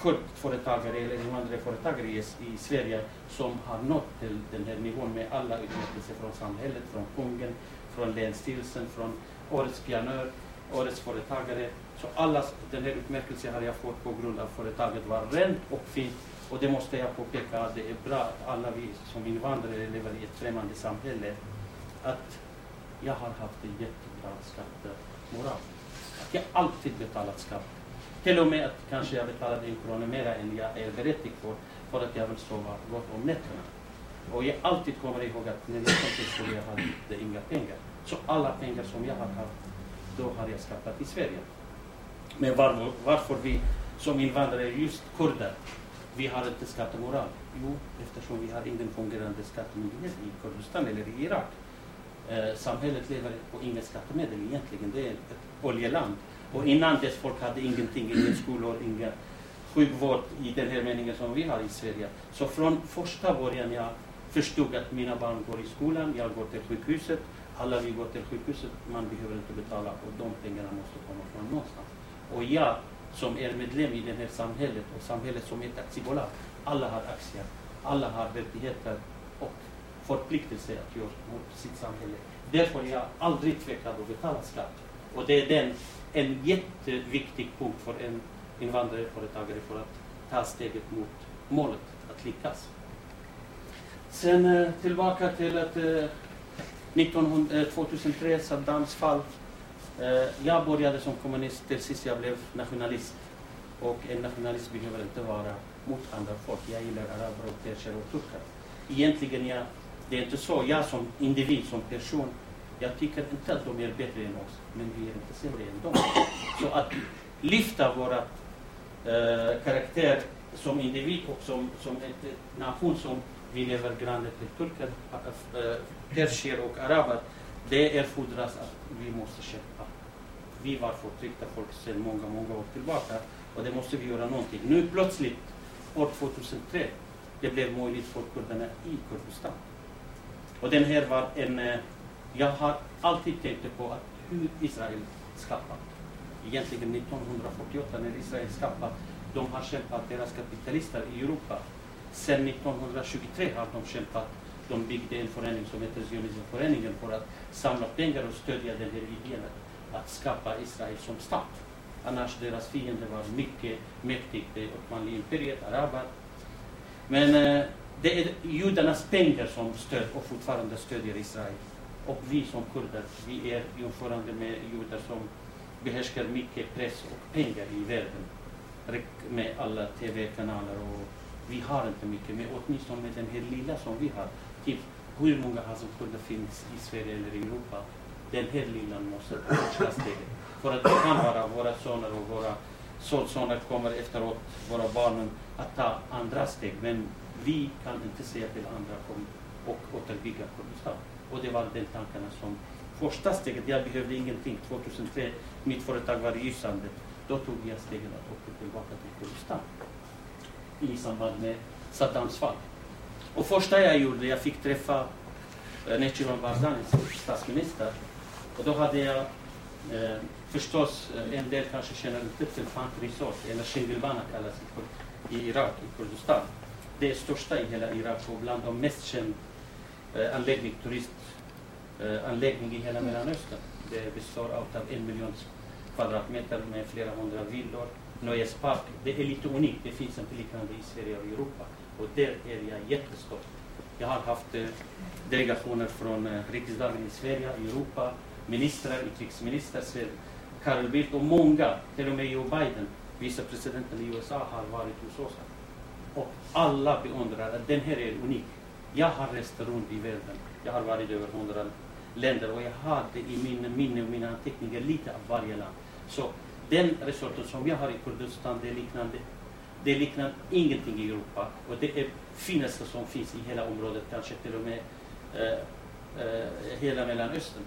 kurdföretagare eller invandrarföretagare i, i Sverige som har nått till den här nivån med alla utmärkelser från samhället, från kungen, från länsstyrelsen, från Årets pianör, Årets företagare. Så alla den här utmärkelsen har jag fått på grund av företaget var rent och fint. Och det måste jag påpeka att det är bra att alla vi som invandrare lever i ett främmande samhälle, att jag har haft en jättebra skattemoral. Att jag alltid betalat skatt till och med att kanske jag betalade en krona mer än jag är berättigad för, för att jag vill sova gott om nätterna. Och jag alltid kommer ihåg att när jag kom till Sverige hade jag inga pengar. Så alla pengar som jag har haft, då har jag skaffat i Sverige. Men var, varför vi som invandrare, just kurder, vi har inte skattemoral? Jo, eftersom vi har ingen fungerande skattemyndighet i Kurdistan eller i Irak. Eh, samhället lever på inga skattemedel egentligen. Det är ett oljeland. Och innan dess folk hade ingenting, inga skolor, inga sjukvård i den här meningen som vi har i Sverige. Så från första början jag förstod att mina barn går i skolan, jag går till sjukhuset, alla vi går till sjukhuset, man behöver inte betala och de pengarna måste komma från någonstans. Och jag som är medlem i det här samhället och samhället som är ett aktiebolag, alla har aktier, alla har rättigheter och förpliktelser att göra mot sitt samhälle. Därför är jag aldrig tvekad att betala skatt. Och det är den en jätteviktig punkt för en invandrarföretagare för att ta steget mot målet att lyckas. Sen eh, tillbaka till att eh, 1900, 2003, eh, Saddams fall. Jag började som kommunist, till sist jag blev nationalist. Och en nationalist behöver inte vara mot andra folk. Jag gillar araber och perser och turkar. Egentligen, jag, det är inte så. Jag som individ, som person, jag tycker inte att de är bättre än oss, men vi är inte sämre än dem. Så att lyfta våra eh, karaktär som individ och som, som en nation som vi lever grannet till turkar, eh, äh, och araber, det erfordras att vi måste kämpa. Vi var förtryckta folk sedan många, många år tillbaka och det måste vi göra någonting. Nu plötsligt, år 2003, det blev möjligt för kurderna i Kurdistan. Och den här var en eh, jag har alltid tänkt på att hur Israel skapat. Egentligen 1948 när Israel skapat, de har kämpat, deras kapitalister i Europa. Sen 1923 har de kämpat. De byggde en förening som heter Zionismföreningen för att samla pengar och stödja den här idén att skapa Israel som stat. Annars deras fiende var mycket mäktig, det Ottomanliga imperiet, araber. Men eh, det är judarnas pengar som stöd och fortfarande stödjer Israel. Och vi som kurder, vi är jämförande med judar som behärskar mycket press och pengar i världen. Med alla tv-kanaler och vi har inte mycket, men åtminstone med den här lilla som vi har. Typ hur många alltså Hazm-kurder finns i Sverige eller i Europa? Den här lilla måste ta första steget. För att det kan vara våra söner och våra sonsoner kommer efteråt, våra barn, att ta andra steg. Men vi kan inte säga till andra kom och återbygga Kurdistan. Och det var den tankarna som första steget. Jag behövde ingenting. 2003, mitt företag var lysande. Då tog jag steget att åka tillbaka till Kurdistan i samband med Saddams fall. Och första jag gjorde, jag fick träffa eh, Necimon Barzani, statsminister. Och då hade jag eh, förstås, eh, en del kanske känner inte till Fant Resort, eller Shingelbana kallas det i Irak, i Kurdistan. Det är största i hela Irak och bland de mest kända eh, anläggning, Eh, anläggning i hela Mellanöstern. Det består av en miljon kvadratmeter med flera hundra villor, nöjespark. Det är lite unikt, det finns inte liknande i Sverige och Europa. Och där är jag jättestolt. Jag har haft eh, delegationer från eh, riksdagen i Sverige, Europa, ministrar, utrikesminister, Carl Bildt och många, till och med Joe Biden, vicepresidenten i USA, har varit hos oss. Och alla beundrar att den här är unik. Jag har rest runt i världen. Jag har varit i över hundra länder och jag hade i min minne och mina anteckningar lite av varje land. Så den resorten som jag har i Kurdistan, det liknande Det liknar ingenting i Europa och det är finaste som finns i hela området, kanske till och med eh, eh, hela Mellanöstern.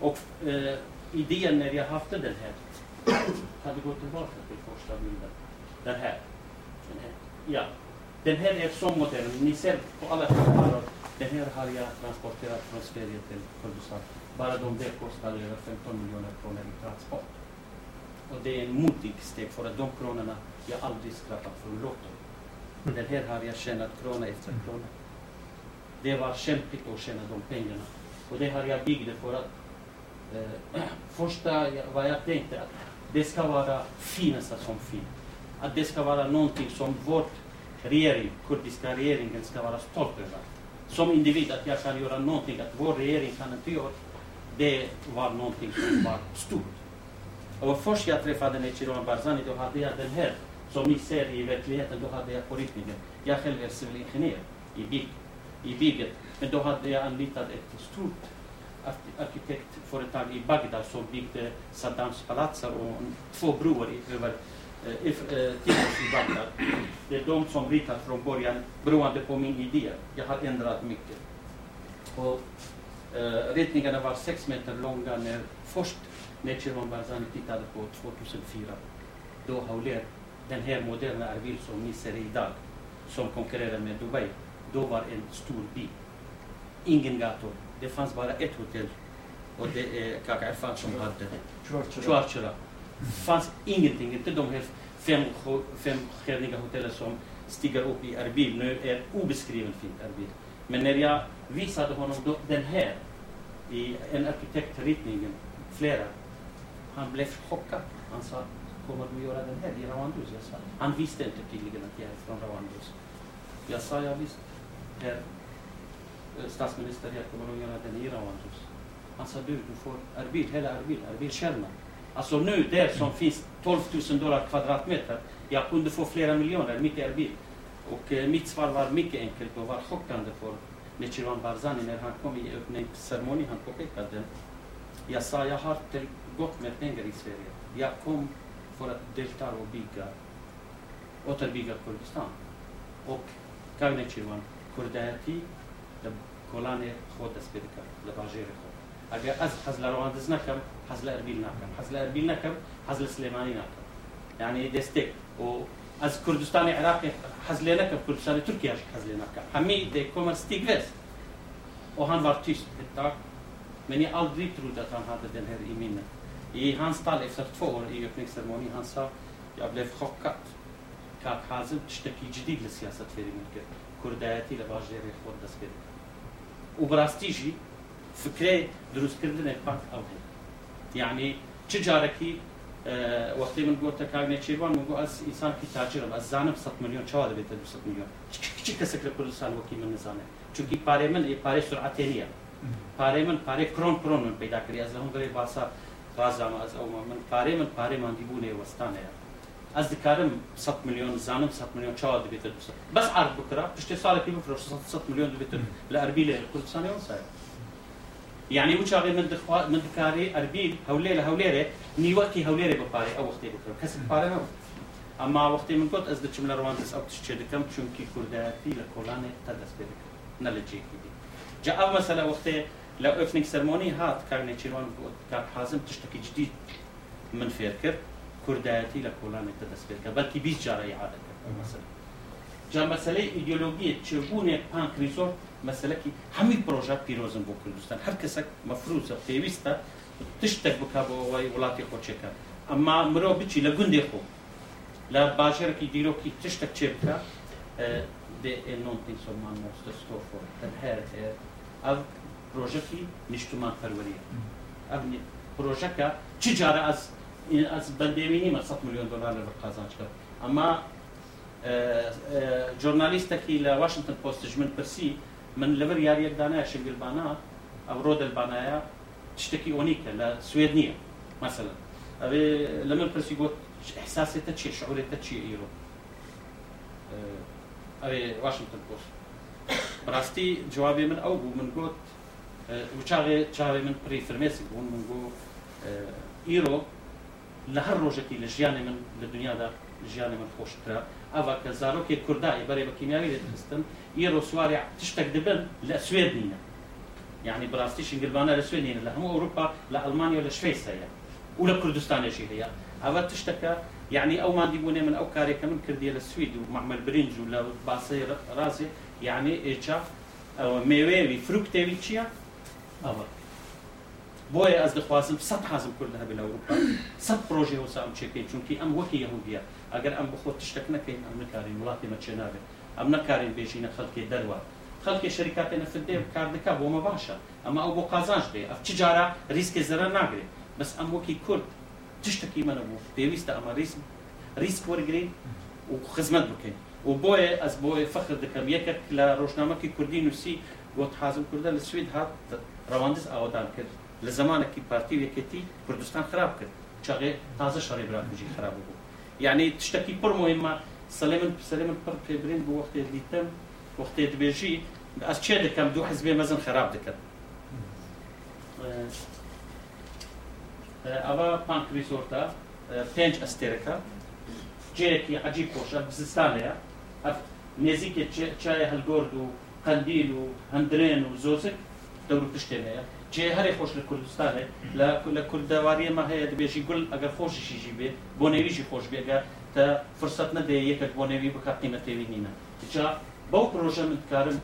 Och eh, idén när jag haft den här, hade gått tillbaka till första bilden. Den här. Den här. Ja. Den här är så modern. Ni ser på alla filmer. Den här har jag transporterat från Sverige till Kurdistan. Bara de där kostar över 15 miljoner kronor i transport. Och det är en modig steg för att de kronorna jag aldrig skrapat för Lotto. Den här har jag tjänat krona efter krona. Det var kämpigt att tjäna de pengarna. Och det har jag byggt för att eh, första vad jag tänkte att det ska vara finaste som finns. Att det ska vara någonting som vårt regering, kurdiska regeringen, ska vara stolt över. Som individ, att jag kan göra någonting, att vår regering kan inte göra. Det var någonting som var stort. Och först jag träffade Nechiron Barzani, då hade jag den här, som ni ser i verkligheten, då hade jag på ritningen. Jag själv är civilingenjör i, bygg, i bygget, men då hade jag anlitat ett stort arkitektföretag i Bagdad som byggde Saddams palatser och två broar över eh, eh, Bagdad. Det är de som ritat från början beroende på min idé. Jag har ändrat mycket. Och, eh, ritningarna var sex meter långa när först när Barzani tittade på 2004. Då Hauler, den här moderna Erbil som ni ser idag, som konkurrerar med Dubai, då var en stor by. Ingen gator. Det fanns bara ett hotell och det är Kaka Irfan som hade det. Det fanns ingenting, inte de här fem, fem hotellen som stiger upp i Erbil. Nu är obeskriven fint Erbil. Men när jag visade honom då, den här i en arkitektritning, flera, han blev chockad. Han sa, kommer du göra den här i Rawandus? Jag sa, han visste inte tydligen att jag är från Rawandus. Jag sa, ja visst, herr eh, statsminister, jag kommer att göra den i Rawandus. Han sa, du, du får Erbil, hela Erbil, Erbil Kärna. Alltså nu, där som finns 12 000 dollar kvadratmeter, jag kunde få flera miljoner mitt i Erbil. Och eh, mitt svar var mycket enkelt och var chockande för Nechirwan Barzani när han kom i öppningsceremonin. Han påpekade, jag sa, jag har till gott med pengar i Sverige. Jag kom för att delta och bygga, återbygga Kurdistan. Och Kagnechirwan, Kurdayati, Kolane خود سبيركا لباجير خود اجا از حزل رواندز نكم حزل اربيل نكم حزل اربيل نكم حزل سليماني نكم يعني دستك و از كردستان عراقي حزل نكم كردستان تركيا حزل نكم همي دي كومر ستيغرس och han var tyst ett tag. Men jag aldrig trodde att han hade den här i minnet. I hans tal efter två år i öppningsceremonin, han sa jag blev chockad. كان حازم تشتكي جديد للسياسة في ممكن كرداتي لباجيري خود دست بيد وبراستيجي فكرة دروس كردن بانك يعني تجاركي آه، وقتی وەختی من گۆتە کاگنێ چێوان من بۆ از انسان کی تاجرم ئە زانم 100 میلیون میلیۆن چاوا دەبێتە 200 چی کچی کەسێک لە کوردستان وقتی من نزانه؟ چون کی پاره من پاره سرعتی نیه. پاره من پاره کرون کرون من پیدا کری از همون گری باسا باز بازامە از اوم من. پاره من پاره من دیبونه وستانه از دکارم 100 میلیون زانم 100 میلیون چه میلیۆن چاوا دەبێتە بەس عرض بکرا سال کی بفرۆ 100 میلیون دو بیت. لاربیله لێ کوردستانی ئەو سایە يعني وچاغي من دخوا من دكاري اربيل هوليله هوليره نيوكي هوليرة بباري أو وقتي بكرم. كسب باري نو. أما وقتي من كنت از دچم لروان أو تشي دكم چونكي كرداتي لكولانه تدس بيدك نلجي دي جاء مثلا وقتي لو اوفنينغ سيرموني هات كارني تشيروان كار حازم تشتكي جديد من فيركر كرداتي لكولانه تدس كي بلكي بيجاري عادة مثلا أمم. جاء مثلا إيديولوجية تشبوني بانك ريزورت مەسلەکی هەمی پرۆژە پیرۆزم بۆ کوردستان. هەر کەسێک مەفروزە پێویستە تشتێک بک بۆ ئەوەی وڵاتی خۆچەکە ئەمما مرۆ بچی لە گوندێ خۆ. لە باژێرەی دیرۆکی تشتێک چێ بکە دێنۆمان مۆستۆفۆ هەر ئەو پرۆژەکی نیشتمان پەروەریە ئەم پرۆژەکە چ جارە ئەس ئەس بەندێوینیمە 100 میلیۆن دلار لە قازانچکە ئەمما ژۆرنالیستێکی لە واشنگتن پۆستژ من پرسی من لەبەر یاریەکدانایە شنگلبانە ئەو ڕۆ دەلبانایە شتێکی ئۆنیکە لە سوێد نییە مثلا ئەوێ لە من پرسی گوت احساسێتە چی شعورێتە چی ئیرۆ؟ ئەوێ واشنگتن پۆست بڕاستی جوابێ من ئەو بوو من گوت چاوێ چاوێ من پری فرمێسی بوون من گو ئیرۆ لە هەر ڕۆژێکی لە ژیانی من لە دنیادا ژیانی من خۆشترە. ئەوە کە زارۆکێک کوردایی بەرێ بە کیمیاوی دەخستن ئیرۆ سواری تشتێک دەبن لە سوێد نینە یعنی بڕاستی شنگلبانە لە سوێنینە لە هەموو ئەوروپا لە ئەلمانیا لە شوێسەیە و لە کوردستانێکی هەیە. ئەوە تشتەکە یعنی ئەومان دیبوونێ من ئەو کارێکە من کردیە لە سوید و محمل برنج و لە باسی ڕازێ یعنی ئێچا مێوێوی فروکتێوی چییە؟ ئەوە. بۆیە ئەس دەخوازم سە حازم کرد هەبێ لە ئەوروپا. سە پرۆژێ وسا ئەم چێکەی چونکی ئەم وەکی یەهودیە. ئەگەر ئەم بخۆ تشتێک نەکەین ئەم نکارین وڵاتی مەچێ نابێت ئەم نەکارین بێژینە خەڵکی دەروە. خەڵکی شەریکاتی نەفدێ کار دکا بۆمە باشە. ئەمە ئەو بۆ قازانش دێ. ئەف چ جارە؟ ریسکی زەرە ناگرێت بەس ئەم وەکی کورد تشتێکی منە بوو. پێویستە ئەمە ریسک ریسک وەرگین و خزمەت بکەین. و بۆیە ئەس بۆی فەخر دەکەم. یەکێک لە ڕۆژنامەکی کوردی نووسی گوت حازم کوردە لە سوید هات ڕەواندز ئاوادان کرد. لە زمانێکی پارتی یەکێتی کوردستان خراپ کرد. چاغێ تازە شەڕێ براکوژی خراپ بوو. يعني تشتكي بر مهمه سلام سلام بر برين بوقت وقت اللي تم وقت اللي شيء ده كم؟ دو حزبي مازن خراب دكم أه، أه، أبا بانك ريزورتا بنج أه، استيركا جيكي عجيب كوشا بزستانيا نزيك تشاي هالجورد وقنديل وهندرين وزوزك دور بتشتنيا و جێ هەرێ خۆش لە کوردستانێ لە کوردەواریەمە هەیە دەبێژی گوڵ ئەگەر خۆشیشیژی بێ بۆ نێویژی خۆش بێگە تا فرسەت نەدێ یەکێک بۆ نێوی بکە قیمەتێوی نینە. جا بەو پرۆژە من کارم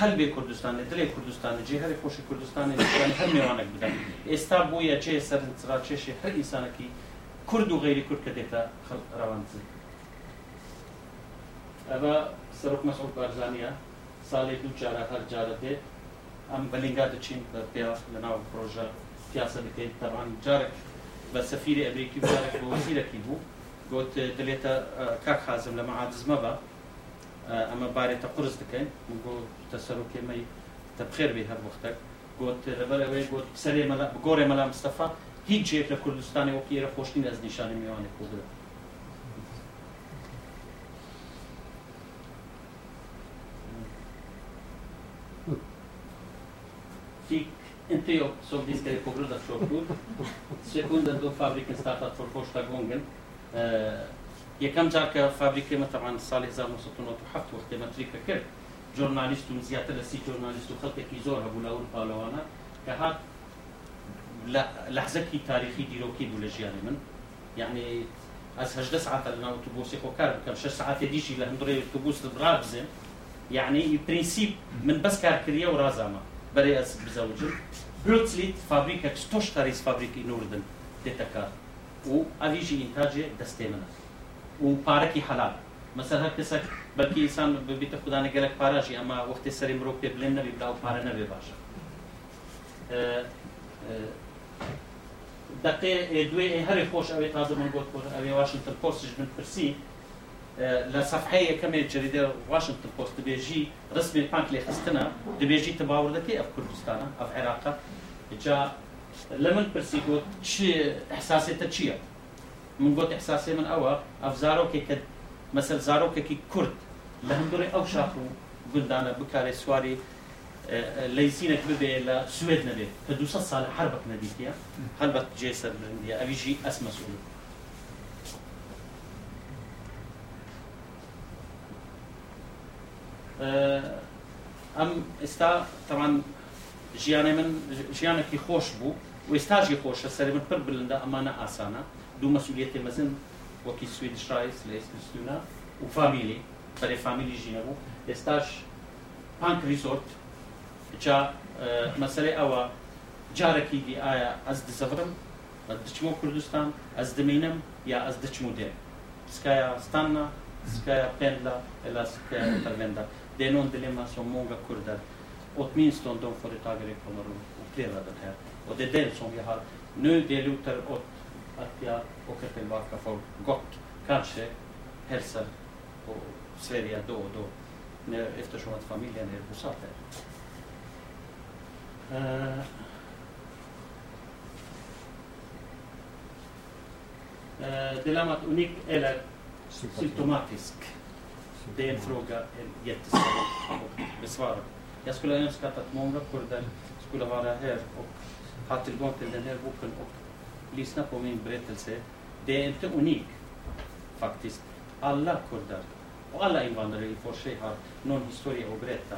قەلبێ کوردستانی دلێ کوردستانی جێ هەری خۆشی کوردستانی هەر میوانێک بدەن. ئێستا بووە چێ سەر چێشی هەر ئینسانەکی کورد و غیری کورد کە دێتە ڕەوانزی ئەوە سەرک مەسعود بارزانە ساڵێ دوو جارە هەر جارە دێت. ئەم بەلینگا دەچین بە پێ لە ناو پرۆژە پیاسە دەکەیت تەوان جارێک. بە سەفیری ئەبرێکی جارێک بە وەزیرەکی بوو. گوت دلێتە کاک حازم لە مەعادزمە بە. ئەمە بارێتە قرس دەکەین. گۆ تەسەرۆکێمەی تەبخێر بێ هەر وەختێک گوت لەبەر ئەوەی گوت سەرێ گۆڕێ مەلا مستەفا هیچ جێک لە کوردستانی وەکیێرە خۆشتین ئەس نیشانی میوانێک کوردە fick inte jobb som diskare på grund av körkort. Sekunden då fabriken startade för första gången. يكم جارك فابريكي طبعا سال 1907 وقت ما تريكا كرد جورناليست مزيات لسي جورناليست خلقك زور ابو لاول بالوانا كهات لحظه كي تاريخي ديروكي بولجيان من يعني از هجد ساعات لنا اتوبوسي خو كار كم شش ساعات ديشي لهندري اتوبوس برابزن يعني برينسيب من بس كار كريا ورازاما بەرێ ئەس بزەوجم plötsligt fabriken, största risfabrik i Norden, detta kar. و ئەویژی ئینتاجێ دەستێ منە. و پارەکی حەلال. مەسەر هەر کەسێک بەلکی ئسان ببیتە خوددانە گەلک پاراژی ئەمە وەختی سەری مرۆ پێ بلێن نەبی بلا و پارە نەبێ باشە. دقێ دوێ هەری خۆش ئەوێ تازە من بۆ ئەوێ واشنگتن پۆستش من پرسی آه، لصفحه كم جريدة واشنطن بوست. بيجي رسمي بانك لي خستنا دبيجي تباوردتي أف كردستان أف عراق جا لمن برسي قلت شي إحساسي تشيا من قلت إحساسي من أوا؟ أف كي كد مثل زارو كي كرد. لهم دوري أو شافو قلدانا بكاري سواري آه، ليسينك كبيبي لا سويد نبي. فدوسا صالح حربك نديتيا حربك جيسر نبي ابي أبيجي اسمه سويد. ئەم ئێستا تەوان ژیانە من ژیانێکی خۆش بوو و ئێستاژی خۆشە سەر من پڕ بلندە ئەمانە ئاسانە دوو مەسوولێتی مەزن وەکی سویدش ڕایس لە ئێستستونا و فامیلی بەرێ فامیلی ژینە بوو ئێستاش پانک ریسۆرت جا مەسەرەی ئەوە جارێکی دی ئایا ئەس دزەفرم دچمە کوردستان ئەس دمینم یا ئەس دچم و دێ سکایە ستاننا سکایە پێندا ئەلا سکایە det är någon dilemma som många kurder, åtminstone de företagare, kommer att uppleva det här. Och det är det som jag har, nu det lutar åt att jag åker tillbaka för gott. Kanske hälsar på Sverige då och då eftersom att familjen är bosatt här. Uh, uh, dilemmat unik eller symptomatisk. Det är en fråga, en jättesvår att besvara. Jag skulle önska att många kurder skulle vara här och ha tillgång till den här boken och lyssna på min berättelse. Det är inte unik faktiskt. alla kurder och alla invandrare i och för sig har någon historia att berätta.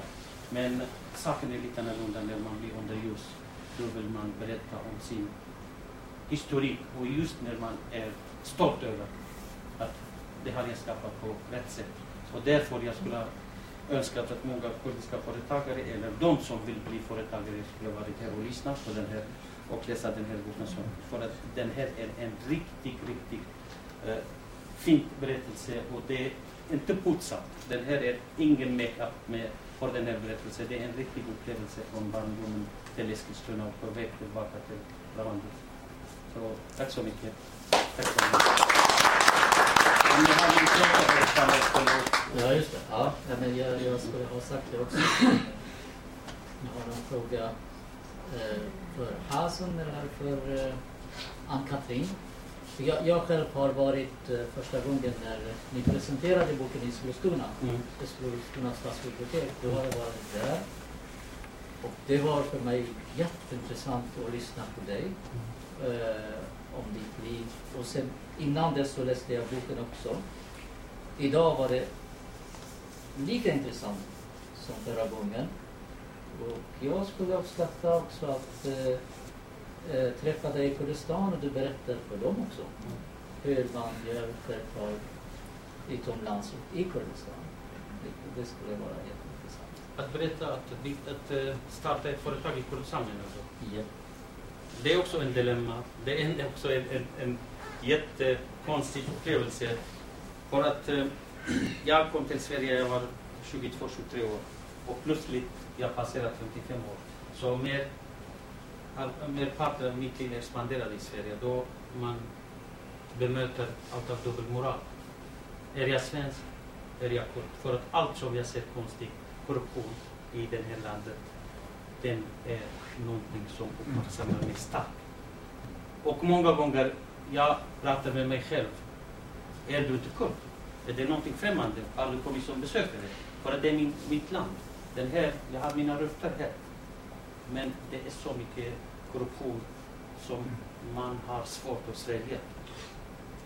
Men saken är lite annorlunda när man blir under ljus. Då vill man berätta om sin historik och just när man är stolt över att det har jag skapat på rätt sätt. Och därför jag skulle önskat att många kurdiska företagare eller de som vill bli företagare skulle varit här och lyssnat på den här och läsa den här boken. Som, för att den här är en riktigt, riktigt eh, fin berättelse och det är inte putsat. Den här är ingen makeup med för den här berättelsen. Det är en riktig upplevelse från barndomen till Eskilstuna och på väg tillbaka till Lavandet. Så tack så mycket. Tack så mycket. Om ni Ja, just det. Ja, men jag, jag skulle ha sagt det också. Jag har en fråga eh, för Hasan eller för eh, Ann-Katrin. Jag, jag själv har varit eh, första gången när ni presenterade boken i Eskilstuna, mm. Eskilstuna stadsbibliotek. Då har jag varit där. Och det var för mig jätteintressant att lyssna på dig mm. eh, om ditt liv. Och sen innan dess så läste jag boken också. Idag var det lika intressant som förra gången. Och jag skulle uppskatta också att eh, eh, träffa dig i Kurdistan och du berättar för dem också hur man gör företag utomlands och i Kurdistan. Det, det skulle vara jätteintressant. Att berätta att, att, eh, starta ett företag i Kurdistan alltså. Ja. Det är också en dilemma. Det är också en, en, en jättekonstig upplevelse. För att eh, jag kom till Sverige, jag var 22-23 år och plötsligt jag passerat 55 år. Så mer, merparten av mitt liv expanderade i Sverige. Då man bemöter allt av dubbelmoral. Är jag svensk? Är jag kurd? För att allt som jag ser konstigt, korruption i det här landet, den är någonting som uppmärksammar mig starkt. Och många gånger jag pratar med mig själv. Är du inte kurd? Är det någonting främmande? Har du kommit som besökare? För att det är min, mitt land. Den här, jag har mina rötter här. Men det är så mycket korruption som man har svårt att svälja.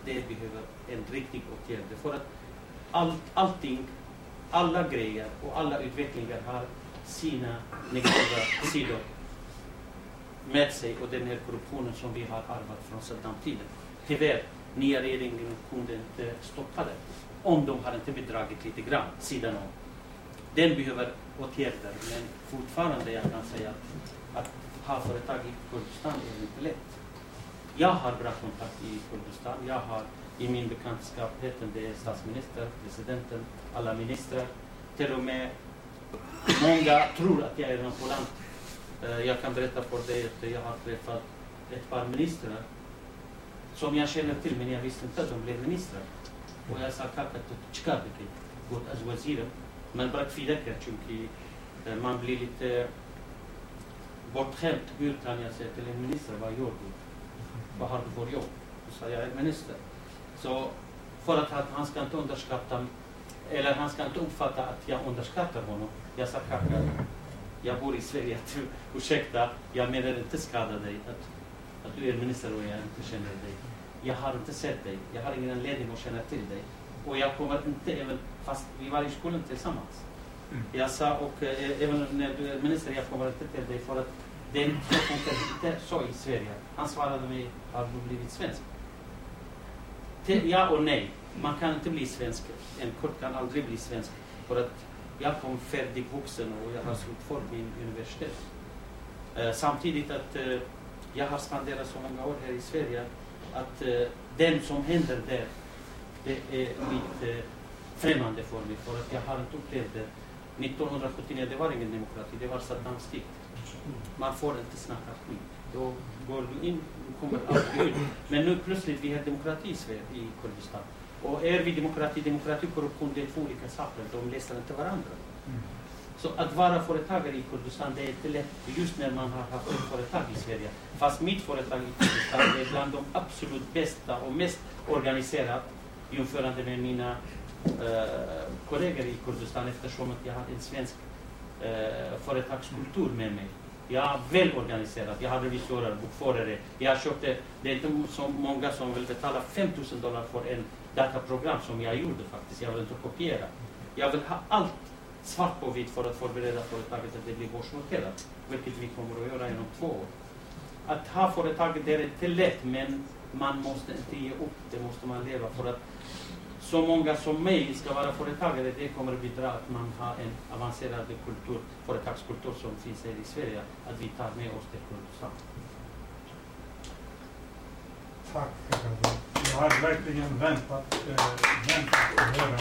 Det behöver en riktig åtgärd. För att all, allting, alla grejer och alla utvecklingar har sina negativa sidor med sig och den här korruptionen som vi har arvat från Saddam-tiden. Tyvärr, nya regeringen kunde inte stoppa det. Om de hade inte bidragit lite grann, sidan om. Den behöver åtgärder, men fortfarande jag kan säga att, att ha företag i Kurdistan är inte lätt. Jag har bra kontakt i Kurdistan. Jag har i min bekantskap det är statsminister, presidenten, alla ministrar. Till och med många tror att jag är en polant Eh, jag kan berätta för dig att jag har träffat ett par ministrar som jag känner till, men jag visste inte att de blev ministrar. Och jag sa Kaka, tjkabiki, god azwaziren. Man bara kvidakar, man blir lite bortskämd, Hur kan jag säga till en minister, vad gör du? Vad har du för jobb? Då sa jag, är minister. Så för att han ska inte underskatta, eller han ska inte uppfatta att jag underskattar honom. Jag sa Kaka jag bor i Sverige, att ursäkta, jag menar inte skada dig, att, att du är minister och jag inte känner dig. Jag har inte sett dig, jag har ingen anledning att känna till dig. Och jag kommer inte, även fast vi var i skolan tillsammans. Mm. Jag sa, och äh, även när du är minister, jag kommer inte till dig för att det funkar inte så i Sverige. Han svarade mig, har du blivit svensk? Till ja och nej. Man kan inte bli svensk. En kurd kan aldrig bli svensk. För att jag kom färdigvuxen och jag har slutfört min universitet. Uh, samtidigt att uh, jag har spenderat så många år här i Sverige att uh, den som händer där, det är lite främmande för mig för att jag har inte upplevt det. 1979 det var ingen demokrati, det var Saddams tid. Man får inte snacka skit. Då går du in, du kommer aldrig ut. Men nu plötsligt vi har demokrati i Sverige, i Kurdistan. Och är vi demokrati, demokrati och korruption det är två olika saker. De läser inte varandra. Mm. Så att vara företagare i Kurdistan det är inte lätt just när man har haft ett företag i Sverige. Fast mitt företag i Kurdistan är bland de absolut bästa och mest organiserat jämförande med mina uh, kollegor i Kurdistan eftersom att jag har en svensk uh, företagskultur med mig. Jag är väl organiserad. Jag har revisorer, bokförare. Jag köpte, det är inte så många som vill betala 5000 dollar för en dataprogram som jag gjorde faktiskt. Jag vill inte kopiera. Jag vill ha allt svart på vitt för att förbereda företaget att det blir börsnoterat. Vilket vi kommer att göra inom två år. Att ha företaget det är inte lätt men man måste inte ge upp. Det måste man leva för att så många som mig ska vara företagare, det kommer att bidra att man har en avancerad kultur, företagskultur som finns här i Sverige, att vi tar med oss det kunskap. Tack. Jag hade verkligen väntat, äh, väntat att höra